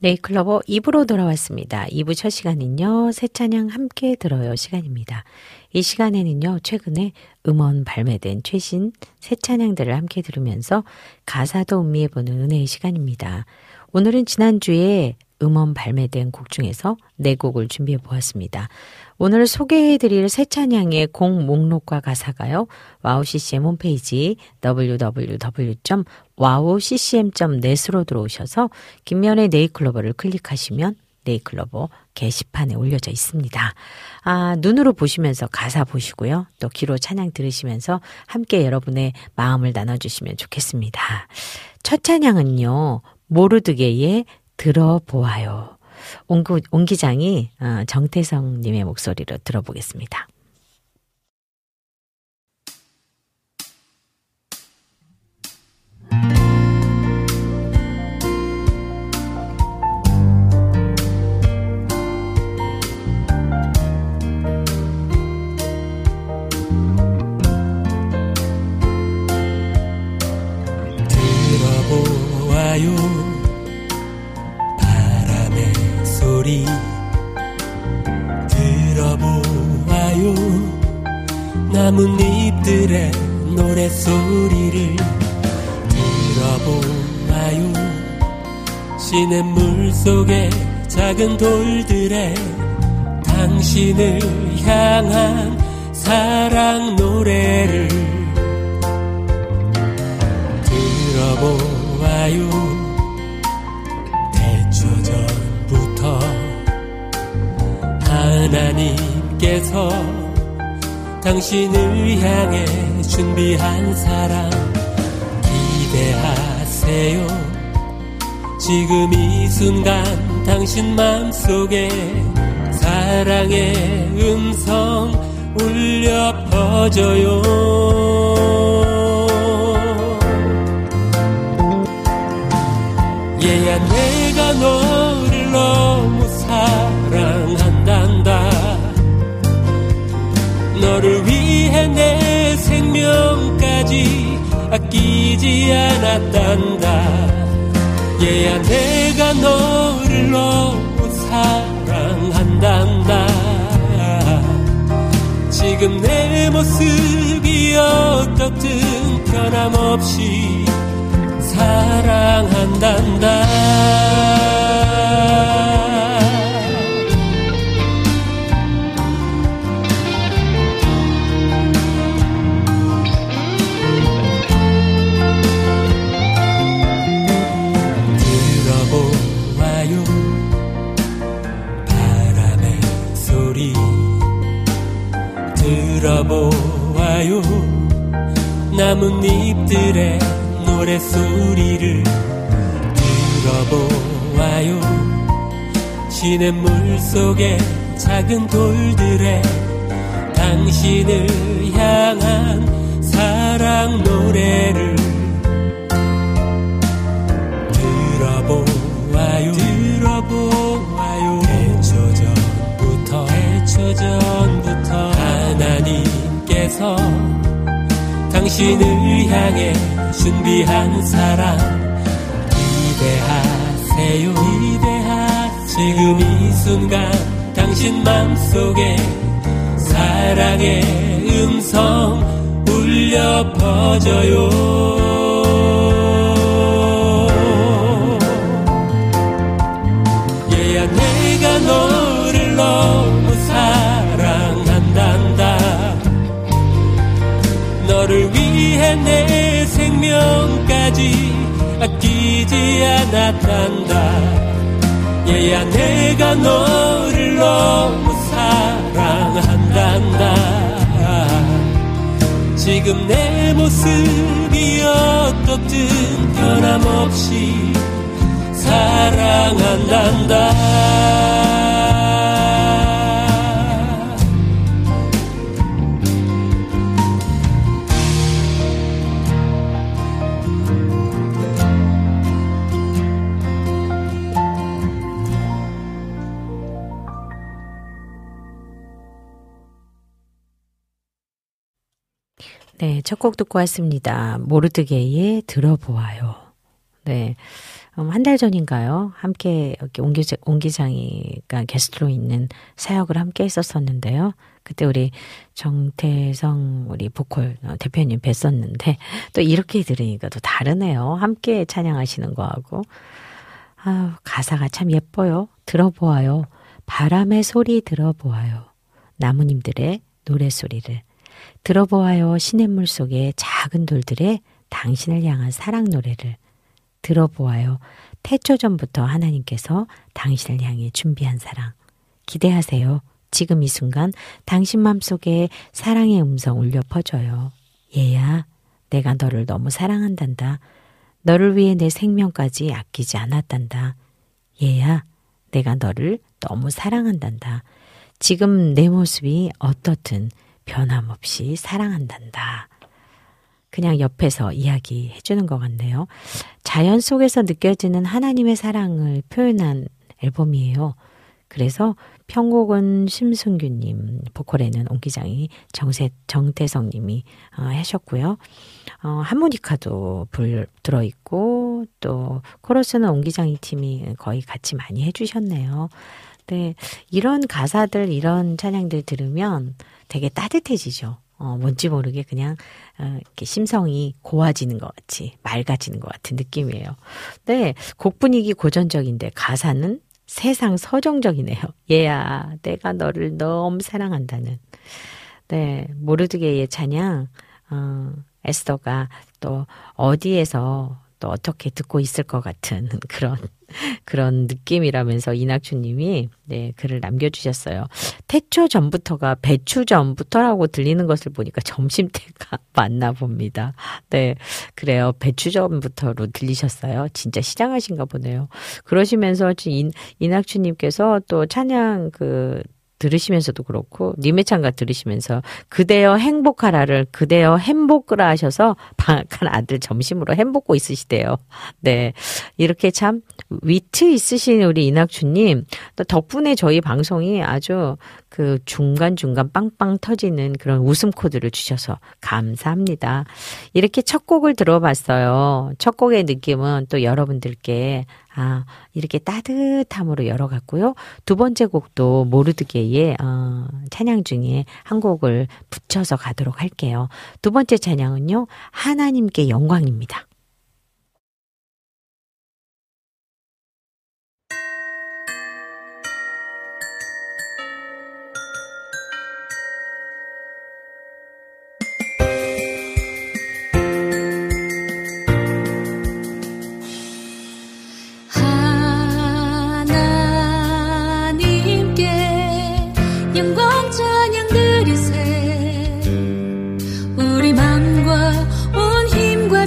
네잎클로버 2부로 돌아왔습니다. 2부 첫 시간은요, 새 찬양 함께 들어요 시간입니다. 이 시간에는요, 최근에 음원 발매된 최신 새 찬양들을 함께 들으면서 가사도 음미해보는 은혜의 시간입니다. 오늘은 지난주에 음원 발매된 곡 중에서 네 곡을 준비해 보았습니다. 오늘 소개해드릴 새 찬양의 곡 목록과 가사가요. WOW CCM 홈페이지 www.wowccm.net으로 들어오셔서 김면의 네이클로버를 클릭하시면 네이클로버 게시판에 올려져 있습니다. 아, 눈으로 보시면서 가사 보시고요. 또 귀로 찬양 들으시면서 함께 여러분의 마음을 나눠주시면 좋겠습니다. 첫 찬양은요, 모르드게의 들어보아요. 옹구, 옹 기장이 어, 정태성님의 목소리로 들어보겠습니다. 들 소리 들어보아요. 나뭇잎들의 노래소리를 들어보아요. 시냇물 속에 작은 돌들에 당신을 향한 사랑 노래를 들어보아요 하나님께서 당신을 향해 준비한 사랑 기대하세요. 지금 이 순간 당신 마음속에 사랑의 음성 울려 퍼져요 생명까지 아끼지 않았단다. 얘야 내가 너를 너무 사랑한단다. 지금 내 모습이 어떻든 변함없이 사랑한단다 나뭇잎들의 노래소리를 들어보아요. 시냇물 속에 작은 돌들의 당신을 향한 사랑 노래를 들어보아요. 들어보아요. 대초전부터 대초전부터 하나님께서 당신을 향해 준비한 사랑. 기대하세요 기대하. 지금 이 순간 당신 맘속에 사랑의 음성 울려 퍼져요. 너를 너무 사랑 내 생명까지 아끼지 않았단다. 얘야 내가 너를 너무 사랑한단다. 지금 내 모습이 어떻든 변함없이 사랑한단다 첫 곡 듣고 왔습니다. 모르드게이의 들어보아요. 네. 음, 한달 전인가요? 함께 여기 옹, 기자, 옹 기장이가 게스트로 있는 사역을 함께 했었었는데요. 그때 우리 정태성 우리 보컬 어, 대표님 뵀었는데 또 이렇게 들으니까 또 다르네요. 함께 찬양하시는 거하고. 아, 가사가 참 예뻐요. 들어보아요. 바람의 소리 들어보아요. 나무님들의 노래소리를. 들어보아요. 시냇물 속의 작은 돌들의 당신을 향한 사랑 노래를. 들어보아요. 태초 전부터 하나님께서 당신을 향해 준비한 사랑. 기대하세요. 지금 이 순간 당신 맘속에 사랑의 음성 울려 퍼져요. 얘야, 내가 너를 너무 사랑한단다. 너를 위해 내 생명까지 아끼지 않았단다. 얘야, 내가 너를 너무 사랑한단다. 지금 내 모습이 어떻든 변함없이 사랑한단다. 그냥 옆에서 이야기해 주는 것 같네요. 자연 속에서 느껴지는 하나님의 사랑을 표현한 앨범이에요. 그래서 편곡은 심승규님, 보컬에는 옹기장이 정세, 정태성님이 어, 하셨고요. 어, 하모니카도 불 들어있고 또 코러스는 옹기장이 팀이 거의 같이 많이 해주셨네요. 네, 이런 가사들, 이런 찬양들 들으면 되게 따뜻해지죠. 어, 뭔지 모르게 그냥, 어, 이렇게 심성이 고와지는 것 같이, 맑아지는 것 같은 느낌이에요. 네, 곡 분위기 고전적인데 가사는 세상 서정적이네요. 얘야, 내가 너를 너무 사랑한다는. 네, 모르드게의 찬양, 어, 에스더가 또 어디에서 또 어떻게 듣고 있을 것 같은 그런 그런 느낌이라면서 이낙주님이 네 글을 남겨주셨어요. 태초 전부터가 배추 전부터라고 들리는 것을 보니까 점심 때가 맞나 봅니다. 네 그래요 배추 전부터로 들리셨어요. 진짜 시장하신가 보네요. 그러시면서 인, 이낙주님께서 또 찬양 그 들으시면서도 그렇고 님의 창가 들으시면서 그대여 행복하라를 그대여 행복을 하셔서 방학한 아들 점심으로 행복고 있으시대요. 네. 이렇게 참 위트 있으신 우리 이낙주님 또 덕분에 저희 방송이 아주 그 중간중간 빵빵 터지는 그런 웃음 코드를 주셔서 감사합니다. 이렇게 첫 곡을 들어봤어요. 첫 곡의 느낌은 또 여러분들께 아, 이렇게 따뜻함으로 열어갔고요. 두 번째 곡도 모르드게의 어, 찬양 중에 한 곡을 붙여서 가도록 할게요. 두 번째 찬양은요. 하나님께 영광입니다.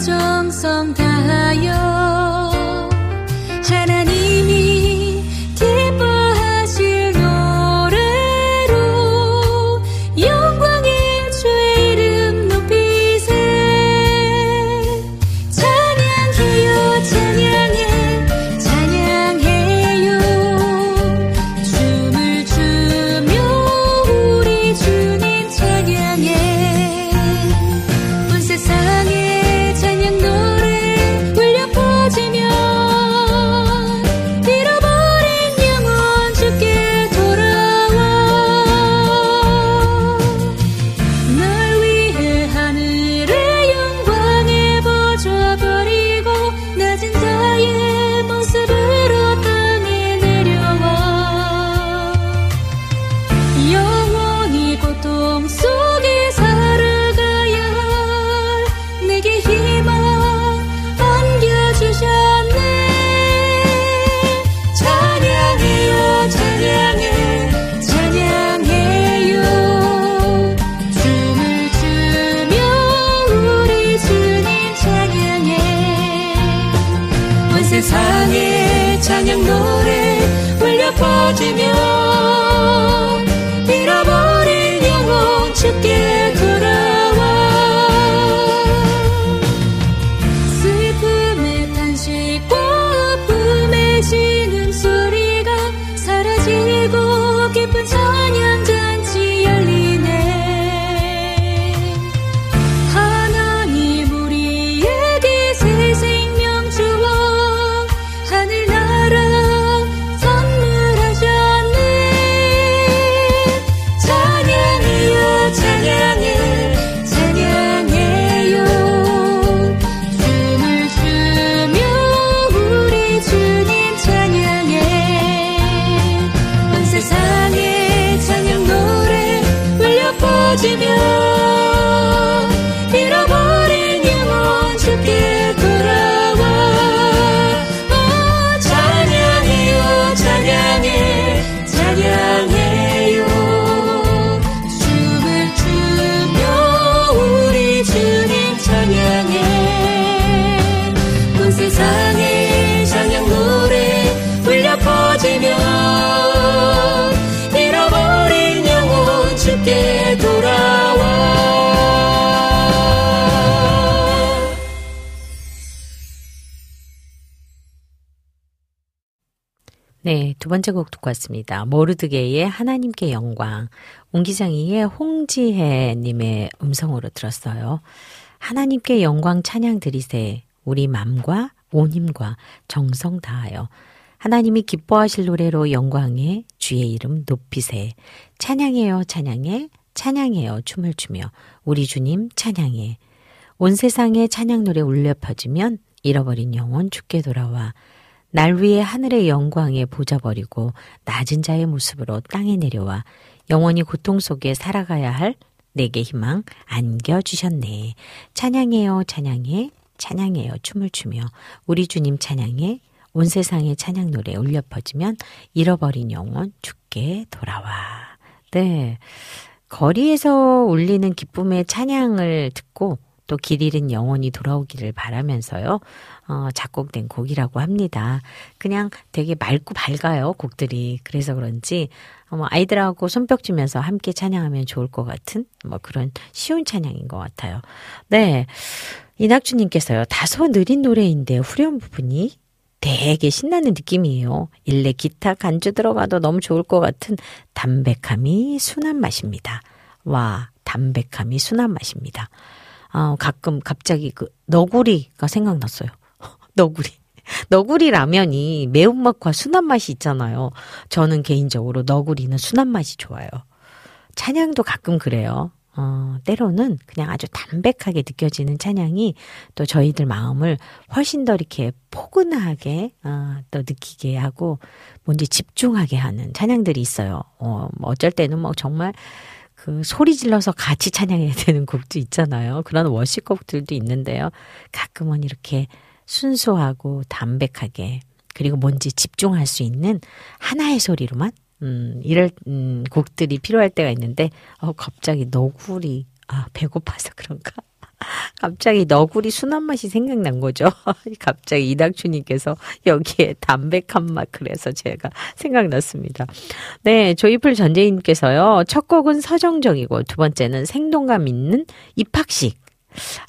네, 두 번째 곡 듣고 왔습니다. 모르드게의 하나님께 영광. 옹기장이의 홍지혜 님의 음성으로 들었어요. 하나님께 영광 찬양 드리세. 우리 맘과 온 힘과 정성 다하여 하나님이 기뻐하실 노래로 영광에 주의 이름 높이세. 찬양해요, 찬양해. 찬양해요. 춤을 추며 우리 주님 찬양해. 온 세상에 찬양 노래 울려 퍼지면 잃어버린 영혼 죽게 돌아와 날 위해 하늘의 영광에 보자 버리고 낮은 자의 모습으로 땅에 내려와 영원히 고통 속에 살아가야 할 내게 희망 안겨주셨네. 찬양해요, 찬양해, 찬양해요, 춤을 추며 우리 주님 찬양해 온 세상의 찬양 노래 울려 퍼지면 잃어버린 영혼 죽게 돌아와. 네. 거리에서 울리는 기쁨의 찬양을 듣고 또 길 잃은 영혼이 돌아오기를 바라면서요, 어, 작곡된 곡이라고 합니다. 그냥 되게 맑고 밝아요, 곡들이. 그래서 그런지, 어, 아이들하고 손뼉 치면서 함께 찬양하면 좋을 것 같은, 뭐 그런 쉬운 찬양인 것 같아요. 네. 이낙주님께서요, 다소 느린 노래인데 후렴 부분이 되게 신나는 느낌이에요. 일렉 기타 간주 들어가도 너무 좋을 것 같은 담백함이 순한 맛입니다. 와, 담백함이 순한 맛입니다. 아, 가끔 갑자기 그 너구리가 생각났어요. 너구리. 너구리 라면이 매운맛과 순한 맛이 있잖아요. 저는 개인적으로 너구리는 순한 맛이 좋아요. 찬양도 가끔 그래요. 어, 때로는 그냥 아주 담백하게 느껴지는 찬양이 또 저희들 마음을 훨씬 더 이렇게 포근하게 어, 또 느끼게 하고 뭔지 집중하게 하는 찬양들이 있어요. 어, 뭐 어쩔 때는 뭐 정말 그 소리 질러서 같이 찬양해야 되는 곡도 있잖아요. 그런 워시곡들도 있는데요. 가끔은 이렇게 순수하고 담백하게 그리고 뭔지 집중할 수 있는 하나의 소리로만 음, 이럴 음, 곡들이 필요할 때가 있는데 어 갑자기 너구리 아 배고파서 그런가? 갑자기 너구리 순한 맛이 생각난 거죠. 갑자기 이낙주님께서 여기에 담백한 맛 그래서 제가 생각났습니다. 네, 조이풀 전재인께서요. 첫 곡은 서정적이고 두 번째는 생동감 있는 입학식.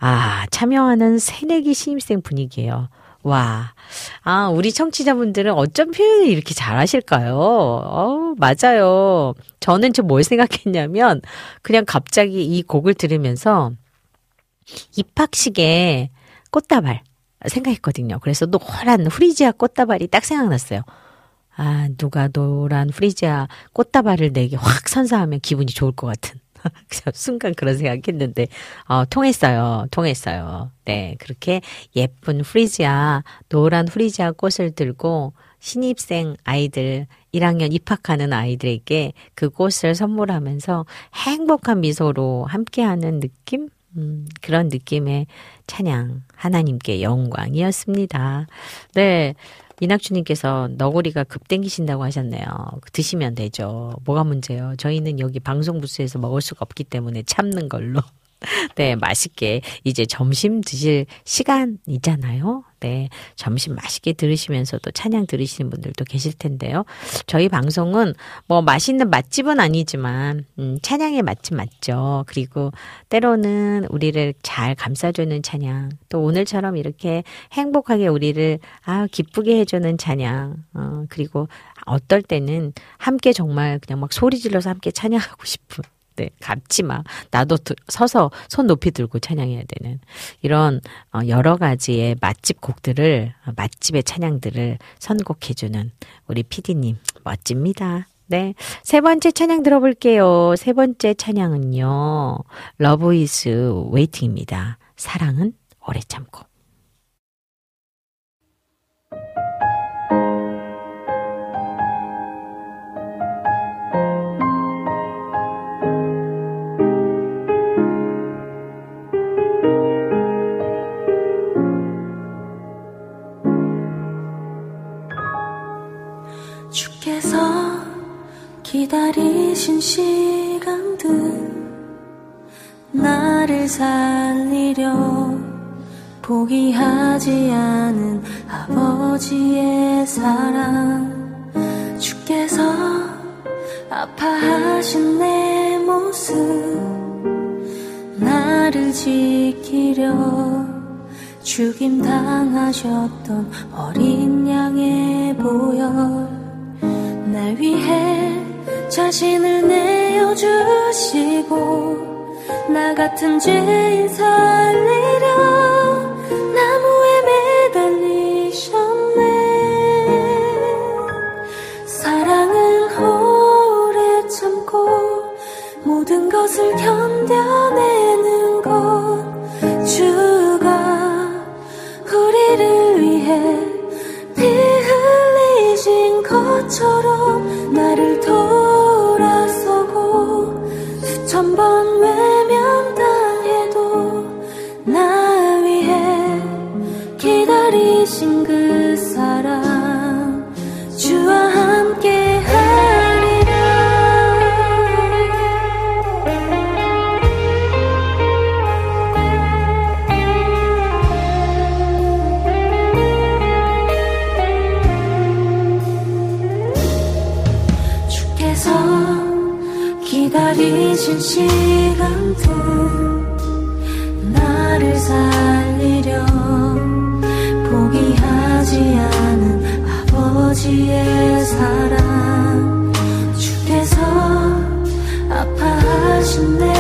아, 참여하는 새내기 신입생 분위기예요. 와. 아, 우리 청취자분들은 어쩜 표현을 이렇게 잘 하실까요? 어, 맞아요. 저는 좀 뭘 생각했냐면, 그냥 갑자기 이 곡을 들으면서, 입학식에 꽃다발 생각했거든요. 그래서 노란 프리지아 꽃다발이 딱 생각났어요. 아, 누가 노란 프리지아 꽃다발을 내게 확 선사하면 기분이 좋을 것 같은. 순간 그런 생각했는데 어, 통했어요. 통했어요. 네, 그렇게 예쁜 프리지아 노란 프리지아 꽃을 들고 신입생 아이들 1학년 입학하는 아이들에게 그 꽃을 선물하면서 행복한 미소로 함께하는 느낌? 음, 그런 느낌의 찬양, 하나님께 영광이었습니다. 네. 이낙주님께서 너구리가 급 땡기신다고 하셨네요. 드시면 되죠. 뭐가 문제요? 저희는 여기 방송 부스에서 먹을 수가 없기 때문에 참는 걸로. 네, 맛있게 이제 점심 드실 시간이잖아요. 네, 점심 맛있게 들으시면서도 찬양 들으시는 분들도 계실 텐데요. 저희 방송은 뭐 맛있는 맛집은 아니지만 음, 찬양의 맛집 맞죠. 그리고 때로는 우리를 잘 감싸주는 찬양, 또 오늘처럼 이렇게 행복하게 우리를 아 기쁘게 해주는 찬양, 어, 그리고 어떨 때는 함께 정말 그냥 막 소리 질러서 함께 찬양하고 싶은 네, 같이 막 나도 서서 손 높이 들고 찬양해야 되는 이런 어, 여러 가지의 맛집 곡들을 맛집의 찬양들을 선곡해 주는 우리 피디님 멋집니다. 네. 세 번째 찬양 들어볼게요. 세 번째 찬양은요. 러브 이즈 웨이팅입니다. 사랑은 오래 참고. 기다리신 시간들 나를 살리려 포기하지 않은 아버지의 사랑. 주께서 아파하신 내 모습 나를 지키려 죽임 당하셨던 어린 양의 보혈 날 위해 자신을 내어주시고 나 같은 죄인 살리라 나무에 매달리셨네. 사랑은 오래 참고 모든 것을 견뎌내는 것 주가 우리를 위해 처럼 나를 돌아서고 수천 번 지친 시간도 나를 살리려 포기하지 않은 아버지의 사랑. 주께서 아파하신 내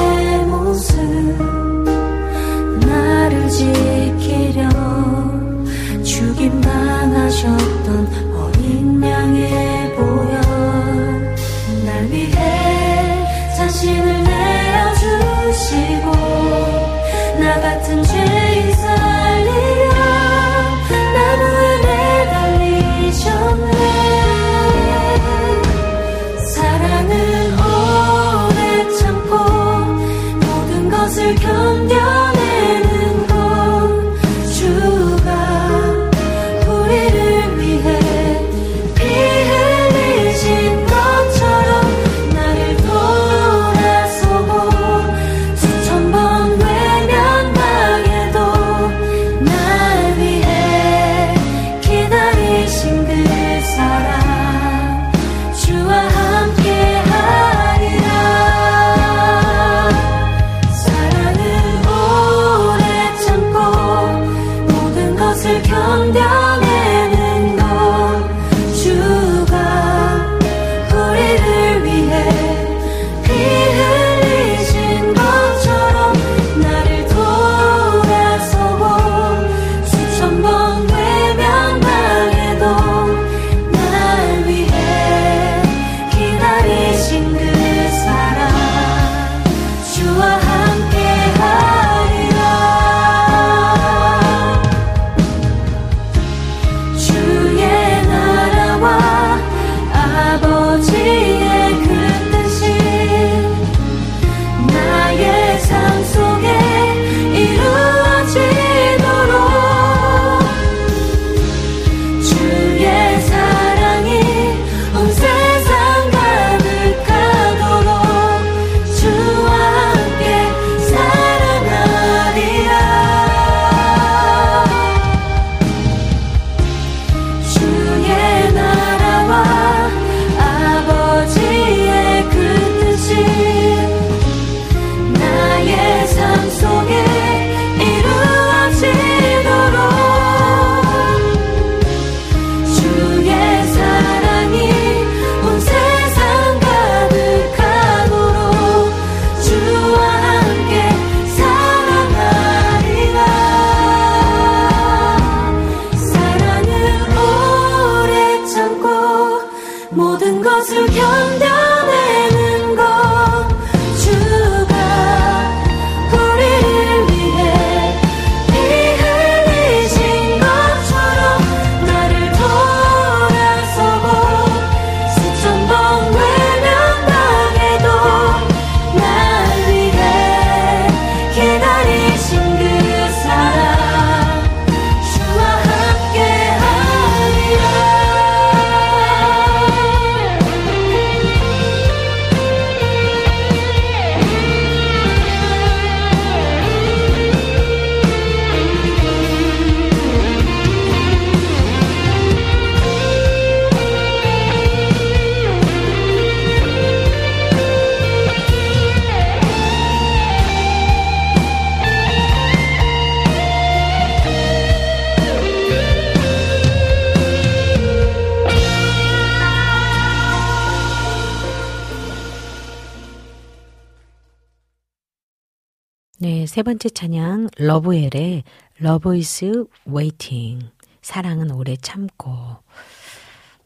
네, 세 번째 찬양 러브엘의 Love Is Waiting. 사랑은 오래 참고.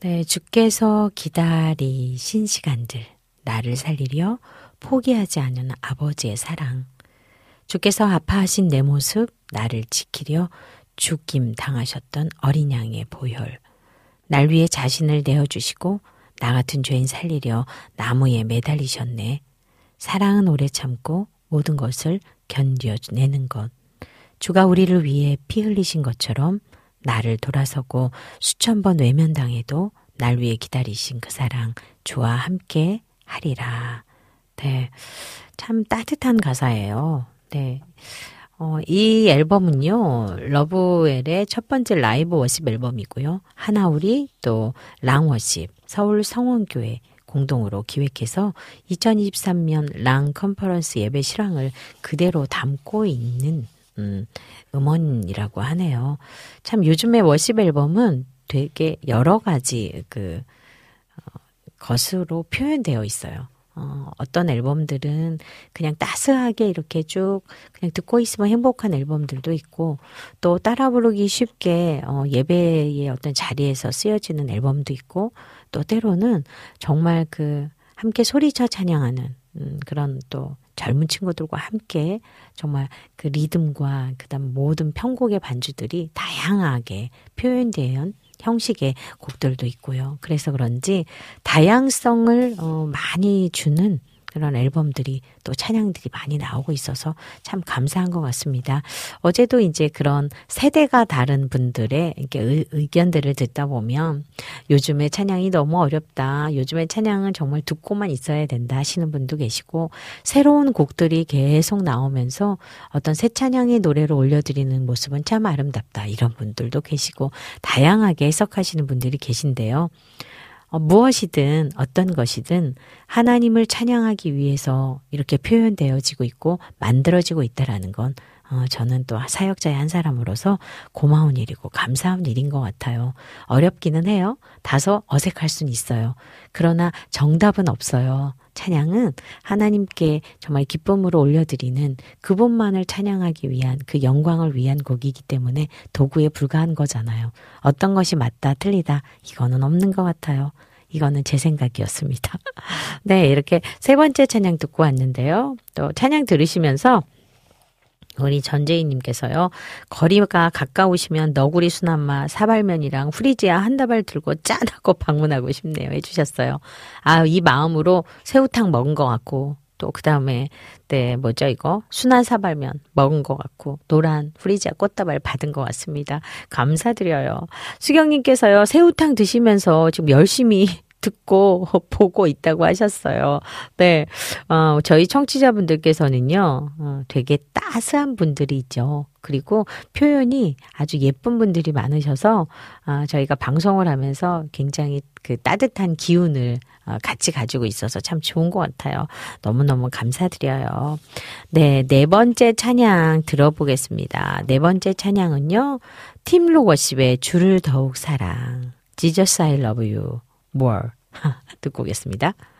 네, 주께서 기다리신 시간들 나를 살리려 포기하지 않는 아버지의 사랑. 주께서 아파하신 내 모습 나를 지키려 죽임 당하셨던 어린 양의 보혈. 날 위해 자신을 내어주시고 나 같은 죄인 살리려 나무에 매달리셨네. 사랑은 오래 참고 모든 것을 견뎌내는 것. 주가 우리를 위해 피 흘리신 것처럼 나를 돌아서고 수천 번 외면당해도 날 위해 기다리신 그 사랑 주와 함께 하리라. 네. 참 따뜻한 가사예요. 네. 어, 이 앨범은요, 러브웰의 첫 번째 라이브 워십 앨범이고요. 하나우리 또 랑워십, 서울 성원교회 공동으로 기획해서 2023년 랑 컨퍼런스 예배 실황을 그대로 담고 있는 음, 음원이라고 하네요. 참 요즘에 워십 앨범은 되게 여러 가지 그 어, 것으로 표현되어 있어요. 어, 어떤 앨범들은 그냥 따스하게 이렇게 쭉 그냥 듣고 있으면 행복한 앨범들도 있고 또 따라 부르기 쉽게 어, 예배의 어떤 자리에서 쓰여지는 앨범도 있고 또 때로는 정말 그 함께 소리쳐 찬양하는 음, 그런 또 젊은 친구들과 함께 정말 그 리듬과 그다음 모든 편곡의 반주들이 다양하게 표현된 형식의 곡들도 있고요. 그래서 그런지 다양성을 어, 많이 주는 그런 앨범들이 또 찬양들이 많이 나오고 있어서 참 감사한 것 같습니다. 어제도 이제 그런 세대가 다른 분들의 이렇게 의, 견들을 듣다 보면 요즘에 찬양이 너무 어렵다. 요즘에 찬양은 정말 듣고만 있어야 된다 하시는 분도 계시고 새로운 곡들이 계속 나오면서 어떤 새 찬양의 노래를 올려드리는 모습은 참 아름답다. 이런 분들도 계시고 다양하게 해석하시는 분들이 계신데요. 어, 무엇이든 어떤 것이든 하나님을 찬양하기 위해서 이렇게 표현되어지고 있고 만들어지고 있다라는 건 어, 저는 또 사역자의 한 사람으로서 고마운 일이고 감사한 일인 것 같아요. 어렵기는 해요. 다소 어색할 수는 있어요. 그러나 정답은 없어요. 찬양은 하나님께 정말 기쁨으로 올려드리는 그분만을 찬양하기 위한 그 영광을 위한 곡이기 때문에 도구에 불과한 거잖아요. 어떤 것이 맞다, 틀리다, 이거는 없는 것 같아요. 이거는 제 생각이었습니다. 네, 이렇게 세 번째 찬양 듣고 왔는데요. 또 찬양 들으시면서 우리 전재희님께서요, 거리가 가까우시면 너구리 순한마 사발면이랑 후리지아 한 다발 들고 짠하고 방문하고 싶네요. 해주셨어요. 아, 이 마음으로 새우탕 먹은 것 같고, 또 그 다음에, 네, 뭐죠, 이거? 순한 사발면 먹은 것 같고, 노란 후리지아 꽃다발 받은 것 같습니다. 감사드려요. 수경님께서요, 새우탕 드시면서 지금 열심히 듣고 보고 있다고 하셨어요. 네. 어, 저희 청취자분들께서는요, 어, 되게 따스한 분들이 있죠. 그리고 표현이 아주 예쁜 분들이 많으셔서, 어, 저희가 방송을 하면서 굉장히 그 따뜻한 기운을 어, 같이 가지고 있어서 참 좋은 것 같아요. 너무너무 감사드려요. 네, 네 번째 찬양 들어보겠습니다. 네 번째 찬양은요, 팀 로워십의 주를 더욱 사랑. Jesus I love you. More 듣고 오겠습니다. 다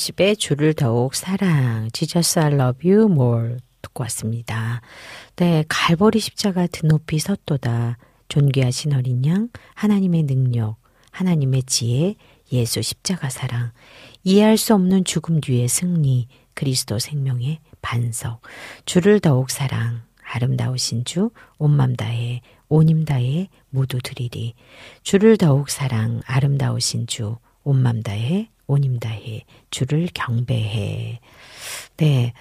팀 로거십의 주를 더욱 사랑, Jesus I love you more 듣고 왔습니다. 네, 갈보리 십자가 드높이 섰도다. 존귀하신 어린 양, 하나님의 능력, 하나님의 지혜, 예수 십자가 사랑, 이해할 수 없는 죽음 뒤의 승리, 그리스도 생명의 반석, 주를 더욱 사랑, 아름다우신 주, 온맘 다해, 온힘 다해, 모두 드리리. 주를 더욱 사랑, 아름다우신 주, 온맘 다해, 온힘 다해, 주를 경배해. 네,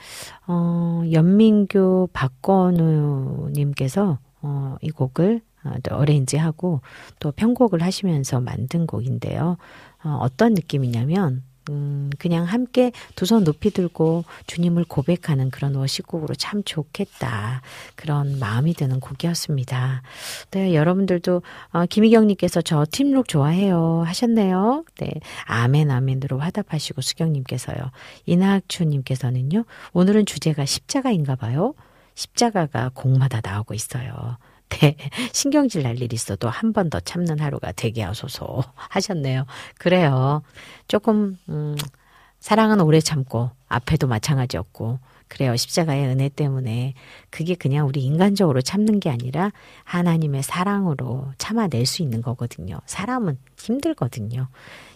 어, 연민교 박건우님께서 어, 이 곡을 어, 어레인지하고 또 편곡을 하시면서 만든 곡인데요. 어, 어떤 느낌이냐면 음, 그냥 함께 두 손 높이 들고 주님을 고백하는 그런 워시곡으로 참 좋겠다. 그런 마음이 드는 곡이었습니다. 네, 여러분들도, 어, 김희경님께서 저 팀룩 좋아해요. 하셨네요. 네. 아멘, 아멘으로 화답하시고 수경님께서요. 이낙추님께서는요. 오늘은 주제가 십자가인가 봐요. 십자가가 곡마다 나오고 있어요. 네, 신경질 날 일 있어도 한 번 더 참는 하루가 되게 하소서 하셨네요. 그래요. 조금, 음, 사랑은 오래 참고, 앞에도 마찬가지였고, 그래요. 십자가의 은혜 때문에 그게 그냥 우리 인간적으로 참는 게 아니라 하나님의 사랑으로 참아낼 수 있는 거거든요. 사람은 힘들거든요.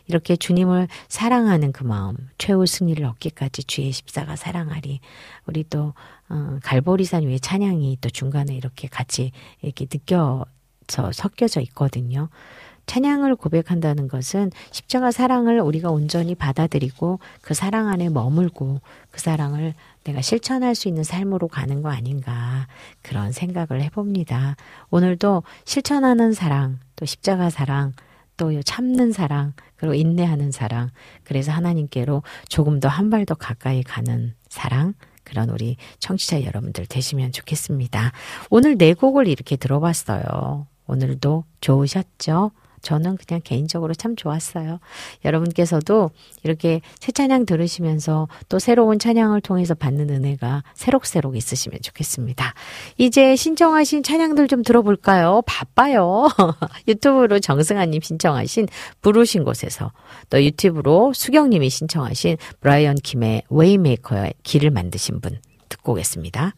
이렇게 주님을 사랑하는 그 마음, 최후 승리를 얻기까지 주의 십자가 사랑하리. 우리 또 어, 갈보리산 위에 찬양이 또 중간에 이렇게 같이 이렇게 느껴서 섞여져 있거든요. 찬양을 고백한다는 것은 십자가 사랑을 우리가 온전히 받아들이고 그 사랑 안에 머물고 그 사랑을 내가 실천할 수 있는 삶으로 가는 거 아닌가 그런 생각을 해봅니다. 오늘도 실천하는 사랑, 또 십자가 사랑, 또 참는 사랑, 그리고 인내하는 사랑, 그래서 하나님께로 조금 더 한 발 더 가까이 가는 사랑, 그런 우리 청취자 여러분들 되시면 좋겠습니다. 오늘 네 곡을 이렇게 들어봤어요. 오늘도 좋으셨죠? 저는 그냥 개인적으로 참 좋았어요. 여러분께서도 이렇게 새 찬양 들으시면서 또 새로운 찬양을 통해서 받는 은혜가 새록새록 있으시면 좋겠습니다. 이제 신청하신 찬양들 좀 들어볼까요? 바빠요. 유튜브로 정승아님 신청하신 부르신 곳에서 또 유튜브로 수경님이 신청하신 브라이언 킴의 웨이메이커의 길을 만드신 분 듣고 오겠습니다.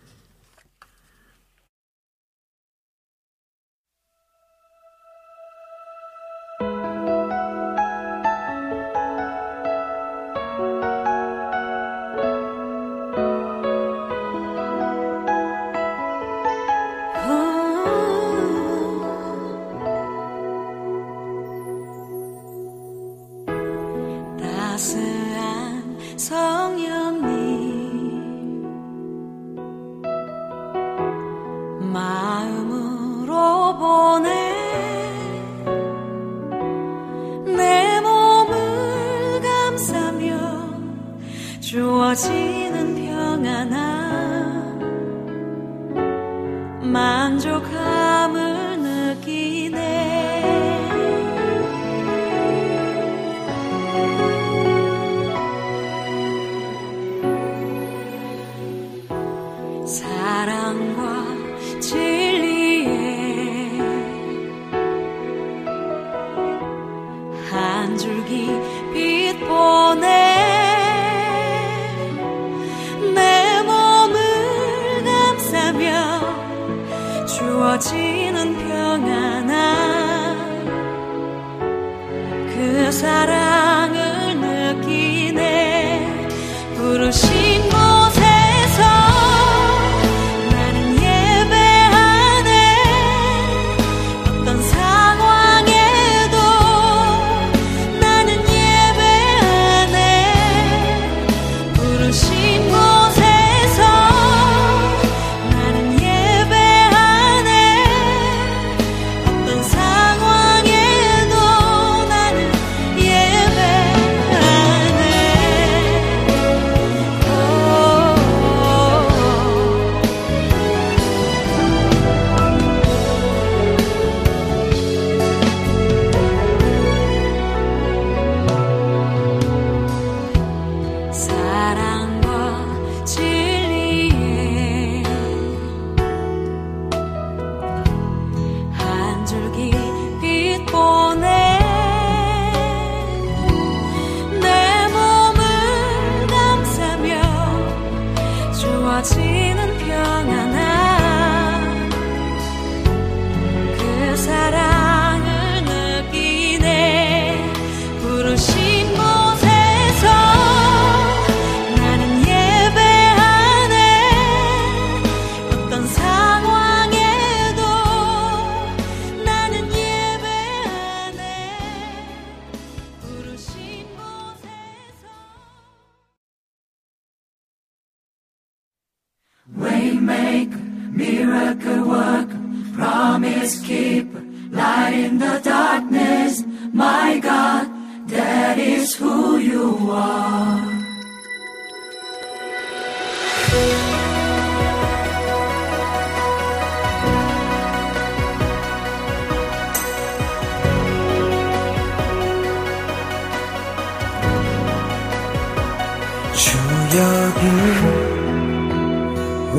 주 여기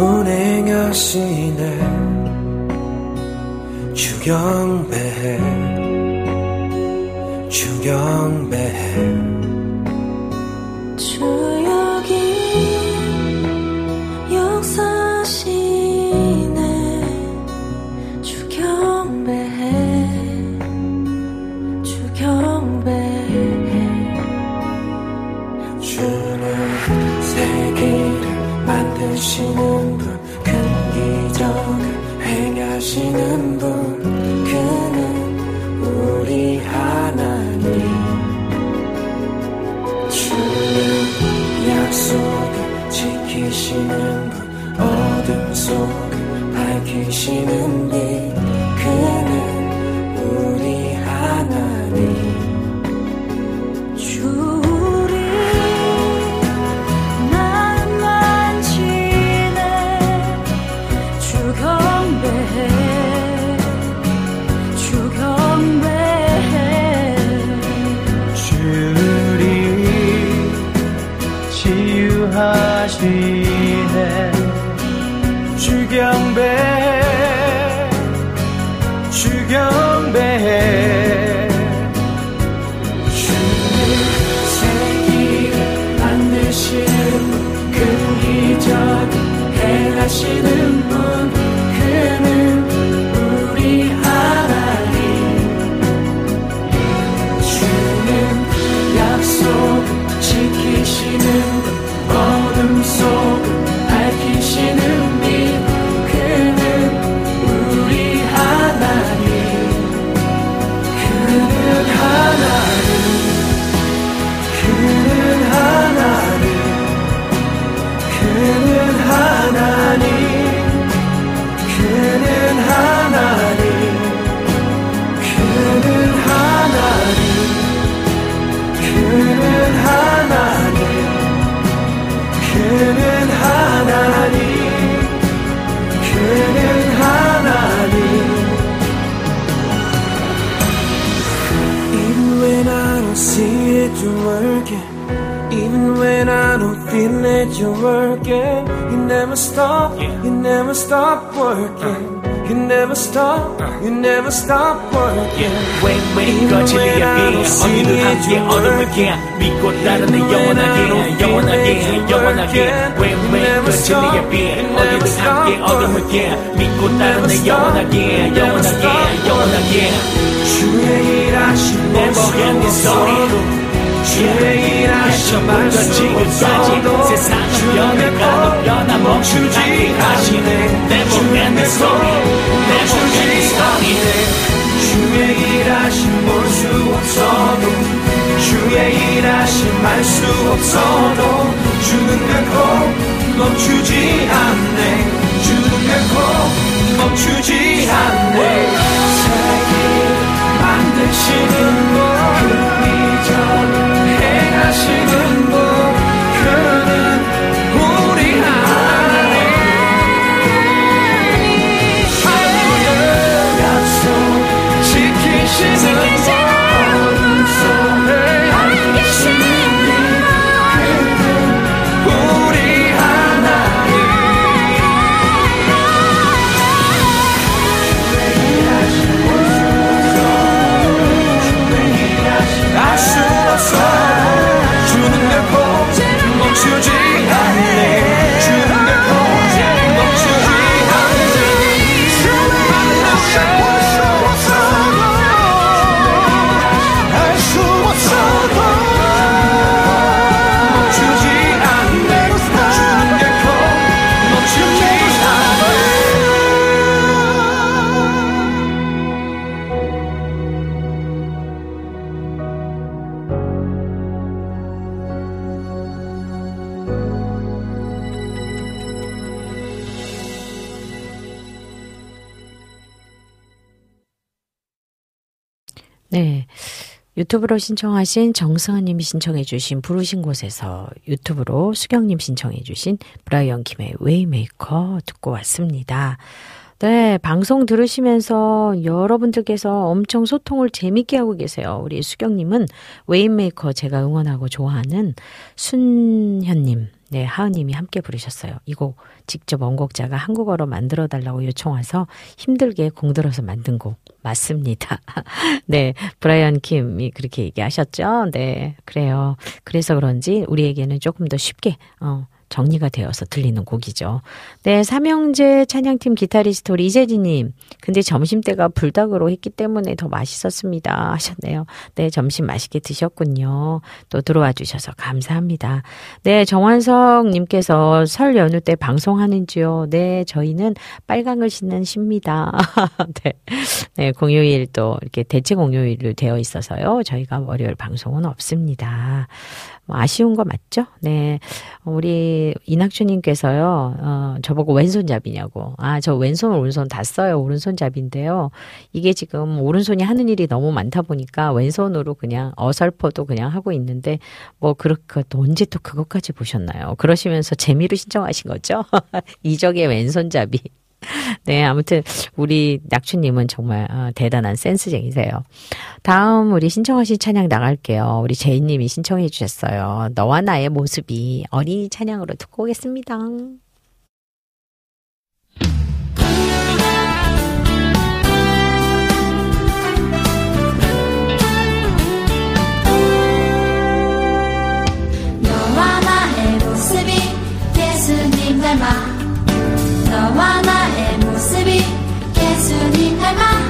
운행하시네. 주경배해 주경배해 만 it, you're working. You never stop, you never stop working. You never stop, you never stop working. 웨이웨이가 진리의 빛 어디든 함께 어둠을 깨 믿고 따르는 영원하게 영원하게 영원하게 웨이웨이가 진리의 빛 어디든 함께 어둠을 깨 믿고 따르는 영원하게 영원하게 영원하게 주의 일하신 Never ending story 일하신 말씀 지금까지 세상을 변해가도 변함없이 함께하시네 Never ending story Never ending story 주의 일하신 볼수 없어도 주의 일하신 말수 없어도 주는 결코 멈추지 않네. 주는 결코 멈추지 않네. 세계 만드시는 분 이전 행하시는 분 그는 유튜브로 신청하신 정승아님이 신청해주신 부르신 곳에서 유튜브로 수경님 신청해주신 브라이언 킴의 Way Maker 듣고 왔습니다. 네, 방송 들으시면서 여러분들께서 엄청 소통을 재밌게 하고 계세요. 우리 수경님은 Way Maker 제가 응원하고 좋아하는 순현님, 네, 하은님이 함께 부르셨어요. 이 곡 직접 원곡자가 한국어로 만들어 달라고 요청 와서 힘들게 공들어서 만든 곡 맞습니다. 네, 브라이언 킴이 그렇게 얘기하셨죠. 네, 그래요. 그래서 그런지 우리에게는 조금 더 쉽게 어, 정리가 되어서 들리는 곡이죠. 네, 삼형제 찬양팀 기타리스트 우리 이재진님. 근데 점심때가 불닭으로 했기 때문에 더 맛있었습니다. 하셨네요. 네, 점심 맛있게 드셨군요. 또 들어와 주셔서 감사합니다. 네, 정환석님께서 설 연휴 때 방송하는지요? 네, 저희는 빨강을 신는 시입니다. 네, 네, 공휴일 또 이렇게 대체 공휴일로 되어 있어서요. 저희가 월요일 방송은 없습니다. 뭐 아쉬운 거 맞죠? 네. 우리 이낙주님께서요, 어, 저보고 왼손잡이냐고. 아, 저 왼손, 오른손 다 써요. 오른손잡인데요. 이게 지금 오른손이 하는 일이 너무 많다 보니까 왼손으로 그냥 어설퍼도 그냥 하고 있는데, 뭐, 그렇게 또 언제 또 그것까지 보셨나요? 그러시면서 재미로 신청하신 거죠? 이적의 왼손잡이. 네, 아무튼 우리 낙추님은 정말 어, 대단한 센스쟁이세요. 다음 우리 신청하신 찬양 나갈게요. 우리 제이님이 신청해 주셨어요. 너와 나의 모습이 어린이 찬양으로 듣고 오겠습니다. 너와 나의 모습이 예수님 닮아 너와 모습이 예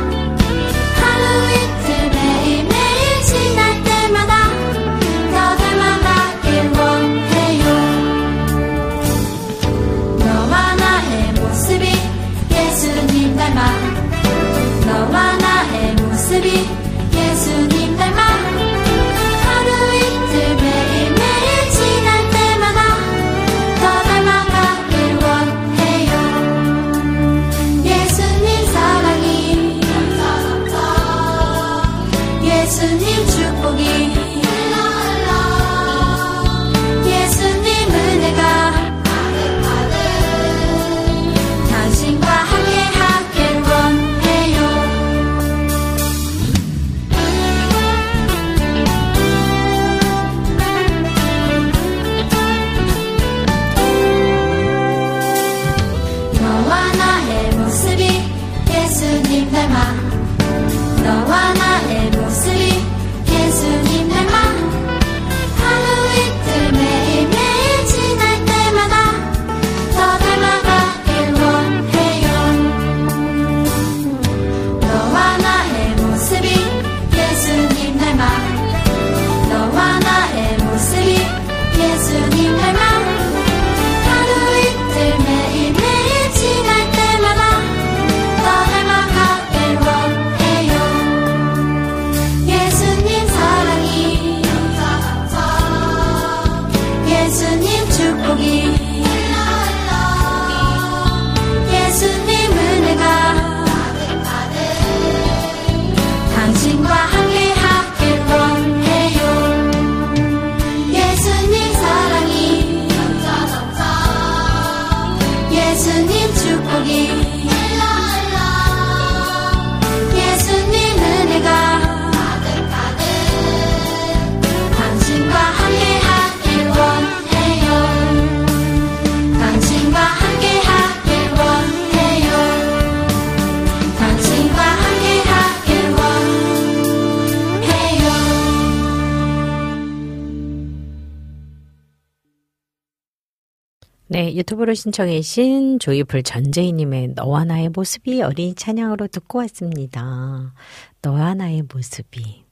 유튜브로 신청해주신 조이풀 전재희님의 너와 나의 모습이 어린이 찬양으로 듣고 왔습니다. 너와 나의 모습이.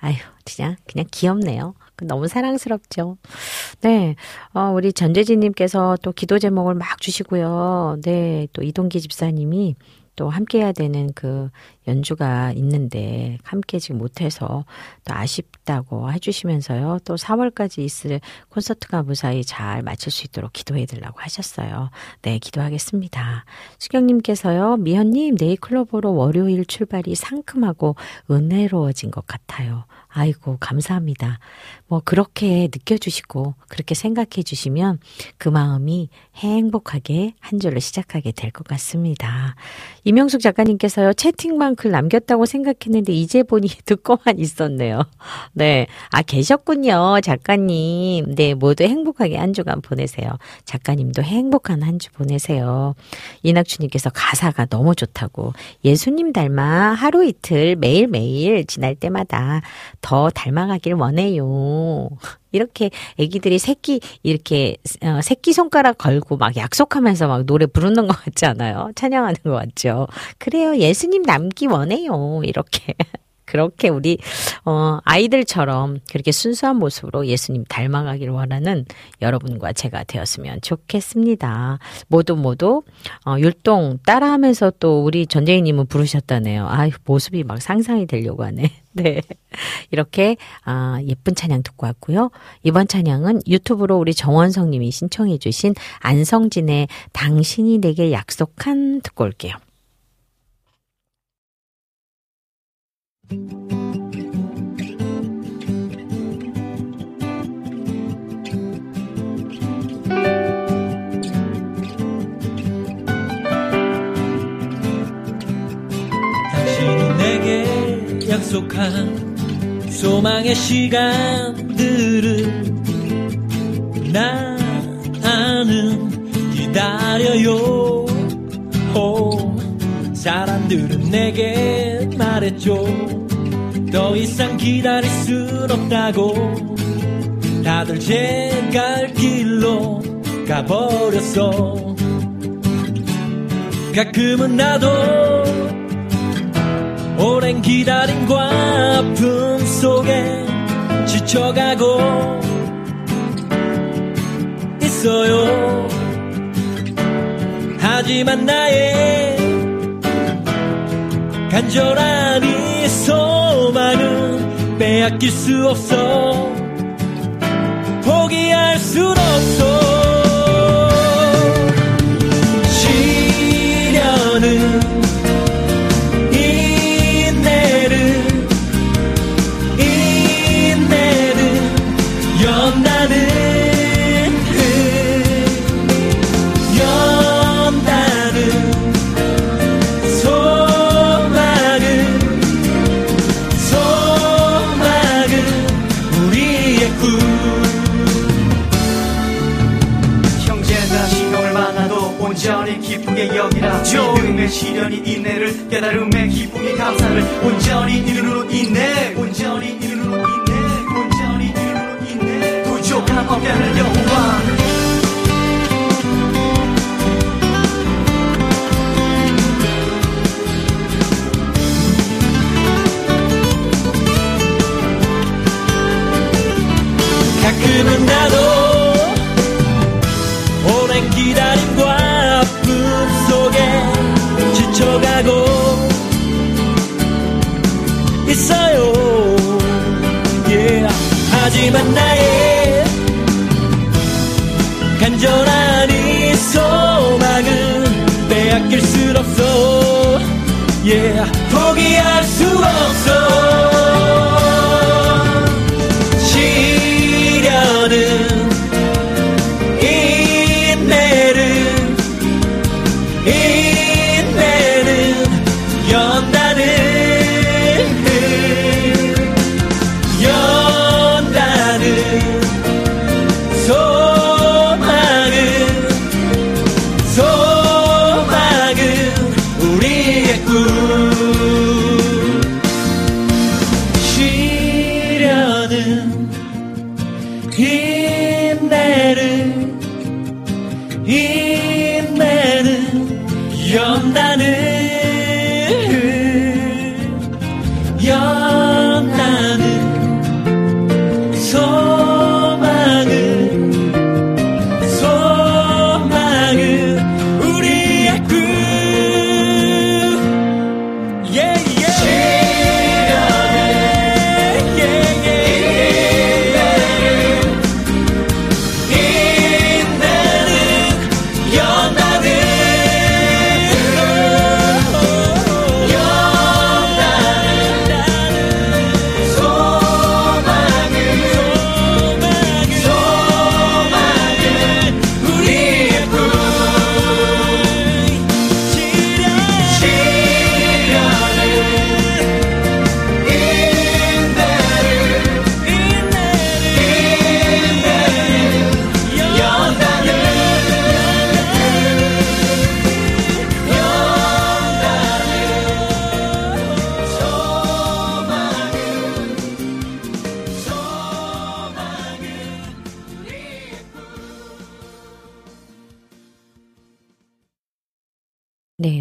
아유, 그냥, 그냥 귀엽네요. 너무 사랑스럽죠. 네, 어, 우리 전재진님께서 또 기도 제목을 막 주시고요. 네, 또 이동기 집사님이 또 함께 해야 되는 그 연주가 있는데 함께 지금 못해서 또 아쉽다고 해주시면서요. 또 4월까지 있을 콘서트가 무사히 잘 마칠 수 있도록 기도해 달라고 하셨어요. 네, 기도하겠습니다. 수경님께서요. 미현님, 네이클로버로 월요일 출발이 상큼하고 은혜로워진 것 같아요. 아이고, 감사합니다. 뭐, 그렇게 느껴주시고, 그렇게 생각해 주시면 그 마음이 행복하게 한 주를 시작하게 될 것 같습니다. 이명숙 작가님께서요, 채팅방 글 남겼다고 생각했는데, 이제 보니 듣고만 있었네요. 네. 아, 계셨군요, 작가님. 네, 모두 행복하게 한 주간 보내세요. 작가님도 행복한 한 주 보내세요. 이낙주님께서 가사가 너무 좋다고. 예수님 닮아 하루 이틀 매일 매일 지날 때마다 더 닮아가길 원해요. 이렇게 애기들이 새끼 이렇게 어, 새끼 손가락 걸고 막 약속하면서 막 노래 부르는 것 같지 않아요? 찬양하는 것 같죠? 그래요. 예수님 남기 원해요. 이렇게. 그렇게 우리 어 아이들처럼 그렇게 순수한 모습으로 예수님 닮아가길 원하는 여러분과 제가 되었으면 좋겠습니다. 모두 모두 어 율동 따라하면서 또 우리 전재희님은 부르셨다네요. 아 모습이 막 상상이 되려고 하네. 네. 이렇게 아 예쁜 찬양 듣고 왔고요. 이번 찬양은 유튜브로 우리 정원성 님이 신청해 주신 안성진의 당신이 내게 약속한 듣고 올게요. 당신이 내게 약속한 소망의 시간들은 나는 기다려요. 오, 사람들은 내게 말했죠. 더 이상 기다릴 순 없다고. 다들 제 갈 길로 가버렸어. 가끔은 나도 오랜 기다림과 아픔 속에 지쳐가고 있어요. 하지만 나의 간절한 이 소망은 빼앗길 수 없어. 포기할 순 없어. 시련이 인내를 깨달음의 기쁨이 감사를 온전히 이루는 인내 온전히 이루는 인내 온전히 이루는 인내. 없게 하는 여 하지만 나의 간절한 이 소망은 빼앗길 순 없어 yeah. 포기할 수 없어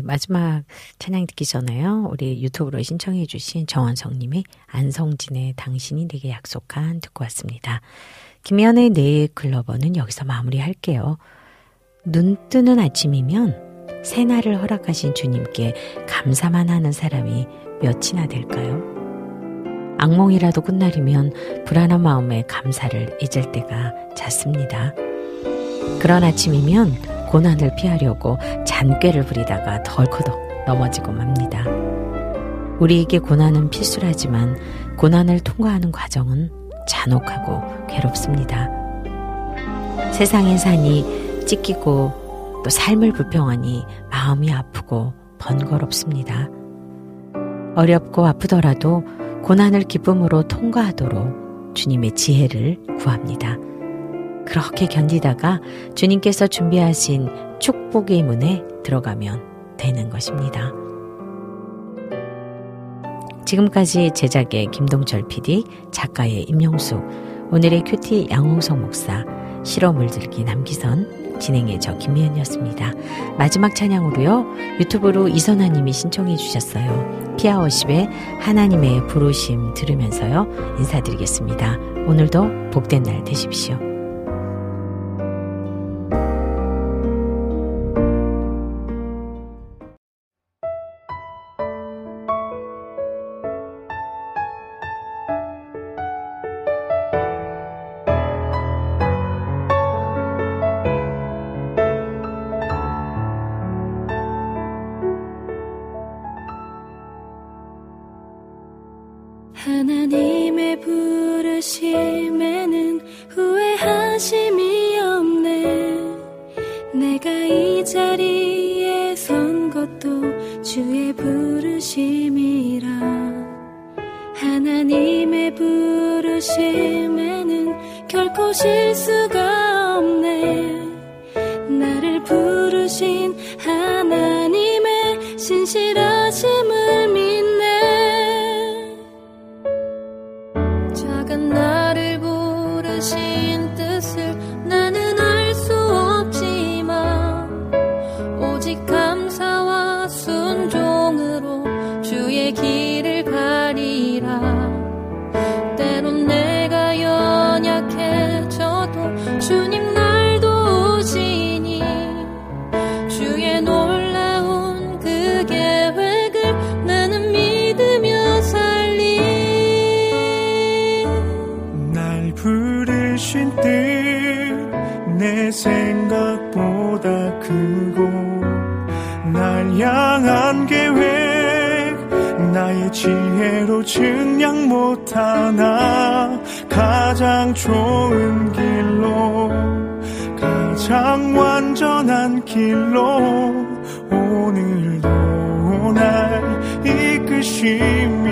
마지막 찬양 듣기 전에요. 우리 유튜브로 신청해 주신 정원성님의 안성진의 당신이 내게 약속한 듣고 왔습니다. 김연의 네일클로버는 여기서 마무리할게요. 눈 뜨는 아침이면 새날을 허락하신 주님께 감사만 하는 사람이 몇이나 될까요? 악몽이라도 끝나려면 불안한 마음에 감사를 잊을 때가 잦습니다. 그런 아침이면 고난을 피하려고 잔꾀를 부리다가 덜커덕 넘어지고 맙니다. 우리에게 고난은 필수라지만 고난을 통과하는 과정은 잔혹하고 괴롭습니다. 세상의 산이 찢기고 또 삶을 불평하니 마음이 아프고 번거롭습니다. 어렵고 아프더라도 고난을 기쁨으로 통과하도록 주님의 지혜를 구합니다. 그렇게 견디다가 주님께서 준비하신 축복의 문에 들어가면 되는 것입니다. 지금까지 제작의 김동철 PD, 작가의 임용수, 오늘의 큐티 양홍성 목사, 실어 물들기 남기선, 진행의 저 김미연이었습니다. 마지막 찬양으로요, 유튜브로 이선아님이 신청해 주셨어요. 피아워십의 하나님의 부르심 들으면서요, 인사드리겠습니다. 오늘도 복된 날 되십시오.